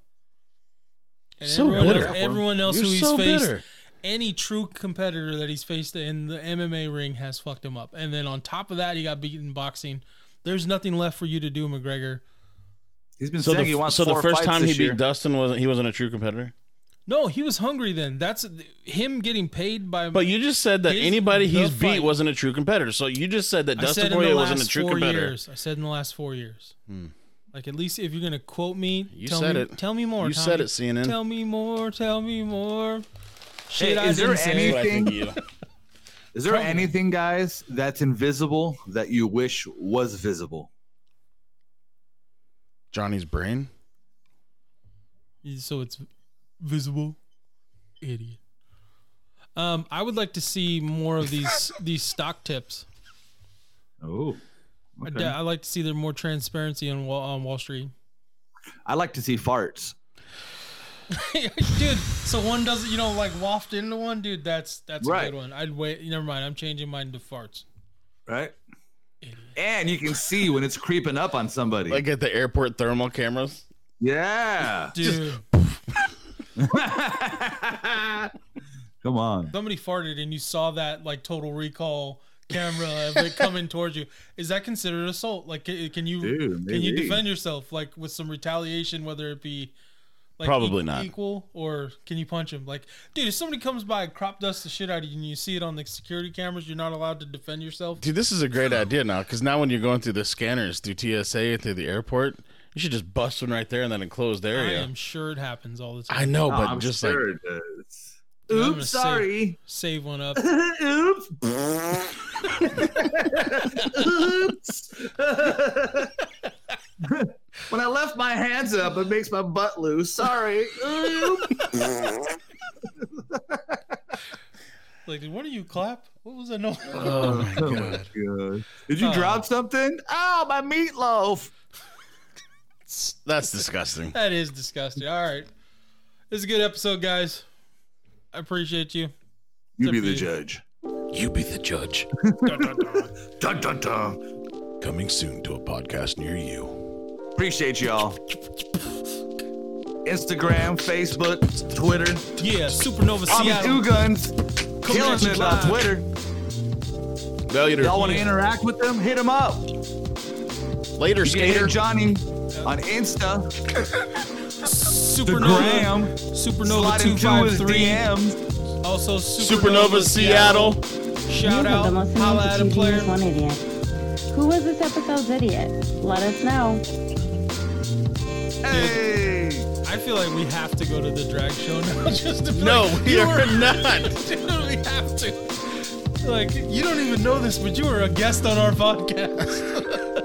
Speaker 3: And
Speaker 4: So
Speaker 3: everyone,
Speaker 4: bitter.
Speaker 3: else, everyone else
Speaker 4: You're
Speaker 3: who he's
Speaker 4: so
Speaker 3: faced,
Speaker 4: bitter.
Speaker 3: Any true competitor that he's faced in the MMA ring has fucked him up. And then on top of that, he got beaten in boxing. There's nothing left for you to do, McGregor.
Speaker 2: He's been
Speaker 4: So
Speaker 2: saying
Speaker 4: the,
Speaker 2: he wants
Speaker 4: so the
Speaker 2: four
Speaker 4: first
Speaker 2: fights
Speaker 4: time he beat
Speaker 2: year.
Speaker 4: Dustin wasn't he wasn't a true competitor.
Speaker 3: No, he was hungry then. That's him getting paid by.
Speaker 4: But you just said that
Speaker 3: His-
Speaker 4: anybody
Speaker 3: the
Speaker 4: he's beat wasn't a true competitor. So you just said that
Speaker 3: I
Speaker 4: Dustin
Speaker 3: said in the
Speaker 4: Poirier
Speaker 3: last
Speaker 4: wasn't a true
Speaker 3: four
Speaker 4: competitor.
Speaker 3: years. I said in the last four years.
Speaker 4: Hmm.
Speaker 3: Like at least if you're gonna quote me,
Speaker 4: You
Speaker 3: tell
Speaker 4: said
Speaker 3: me,
Speaker 4: it.
Speaker 3: Tell me more.
Speaker 4: You
Speaker 3: Tommy.
Speaker 4: said it, CNN.
Speaker 3: Tell me more. Tell me more. Shit,
Speaker 2: Hey, is there
Speaker 3: didn't say.
Speaker 4: That's what I think of you.
Speaker 2: Is there
Speaker 3: Tell me.
Speaker 2: anything, guys, that's invisible that you wish was visible?
Speaker 4: Johnny's brain.
Speaker 3: So it's visible, idiot. Um, I would like to see more of these these stock tips.
Speaker 2: Oh,
Speaker 3: I
Speaker 2: okay.
Speaker 3: I like to see there more transparency on Wall, on Wall Street.
Speaker 2: I like to see farts.
Speaker 3: dude, so one doesn't, you know, like waft into one, dude. That's that's a good one. I'd wait. Never mind. I'm changing mine to farts.
Speaker 2: right? And you can see when it's creeping up on somebody.
Speaker 4: Like at the airport thermal cameras.
Speaker 2: yeah.
Speaker 3: Dude,
Speaker 2: Come on.
Speaker 3: somebody farted and you saw that like total recall camera of it coming towards you. Is that considered assault? Like, can, can you
Speaker 2: Dude,
Speaker 3: can you defend yourself like with some retaliation, whether it be like
Speaker 4: Probably
Speaker 3: equal,
Speaker 4: not.
Speaker 3: equal, or can you punch him? Like, dude, if somebody comes by and crop dusts the shit out of you and you see it on the security cameras, you're not allowed to defend yourself.
Speaker 4: Dude, this is a great idea now because now when you're going through the scanners through TSA through the airport, You should just bust one right there and then enclose the area I
Speaker 3: am sure it happens all the time.
Speaker 4: I know, but
Speaker 2: I'm
Speaker 4: just
Speaker 2: sure
Speaker 4: like
Speaker 2: it does.
Speaker 3: Dude, I'm gonna
Speaker 2: Oops,
Speaker 3: save-
Speaker 2: sorry.
Speaker 3: Save one up.
Speaker 2: Oops. Oops. when I left my hands up, it makes my butt loose. Sorry. Oops.
Speaker 3: Like, did one of you clap? What was that noise?
Speaker 4: oh my
Speaker 2: Oh my
Speaker 4: god.
Speaker 2: god. Did you
Speaker 3: Oh.
Speaker 2: drop uh. something? Oh, my meatloaf.
Speaker 4: That's disgusting.
Speaker 3: That is disgusting. All right. This is a good episode, guys. I appreciate you.
Speaker 2: You
Speaker 3: It's
Speaker 2: be the
Speaker 3: you.
Speaker 2: judge.
Speaker 4: You be the judge.
Speaker 2: dun, dun, dun. Dun, dun, dun.
Speaker 4: Coming soon to a podcast near you.
Speaker 2: Appreciate y'all. Instagram, Facebook, Twitter.
Speaker 3: Yeah, Supernova
Speaker 2: I'm
Speaker 3: Seattle.
Speaker 2: two guns.
Speaker 3: Coming
Speaker 2: Killing it on. Twitter.
Speaker 4: Later,
Speaker 2: Y'all want to interact with them? Hit them up.
Speaker 4: later,
Speaker 2: You
Speaker 4: skater.
Speaker 2: hit Johnny on Insta, the
Speaker 3: Supernova.
Speaker 2: gram,
Speaker 3: Supernova
Speaker 2: slide into
Speaker 3: 253.
Speaker 2: DMs.
Speaker 3: Also, Supernova,
Speaker 4: Supernova Seattle.
Speaker 1: You
Speaker 3: Shout out.
Speaker 1: been listening
Speaker 3: Holla
Speaker 1: to
Speaker 3: at a
Speaker 1: Two
Speaker 3: player.
Speaker 1: One Idiot. Who was this episode's idiot? Let us know.
Speaker 2: Hey.
Speaker 3: I feel like we have to go to the drag show now just to be
Speaker 4: No,
Speaker 3: like,
Speaker 4: we are
Speaker 3: were-
Speaker 4: not.
Speaker 3: Dude, we have to. Like, you don't even know this, but you were a guest on our podcast.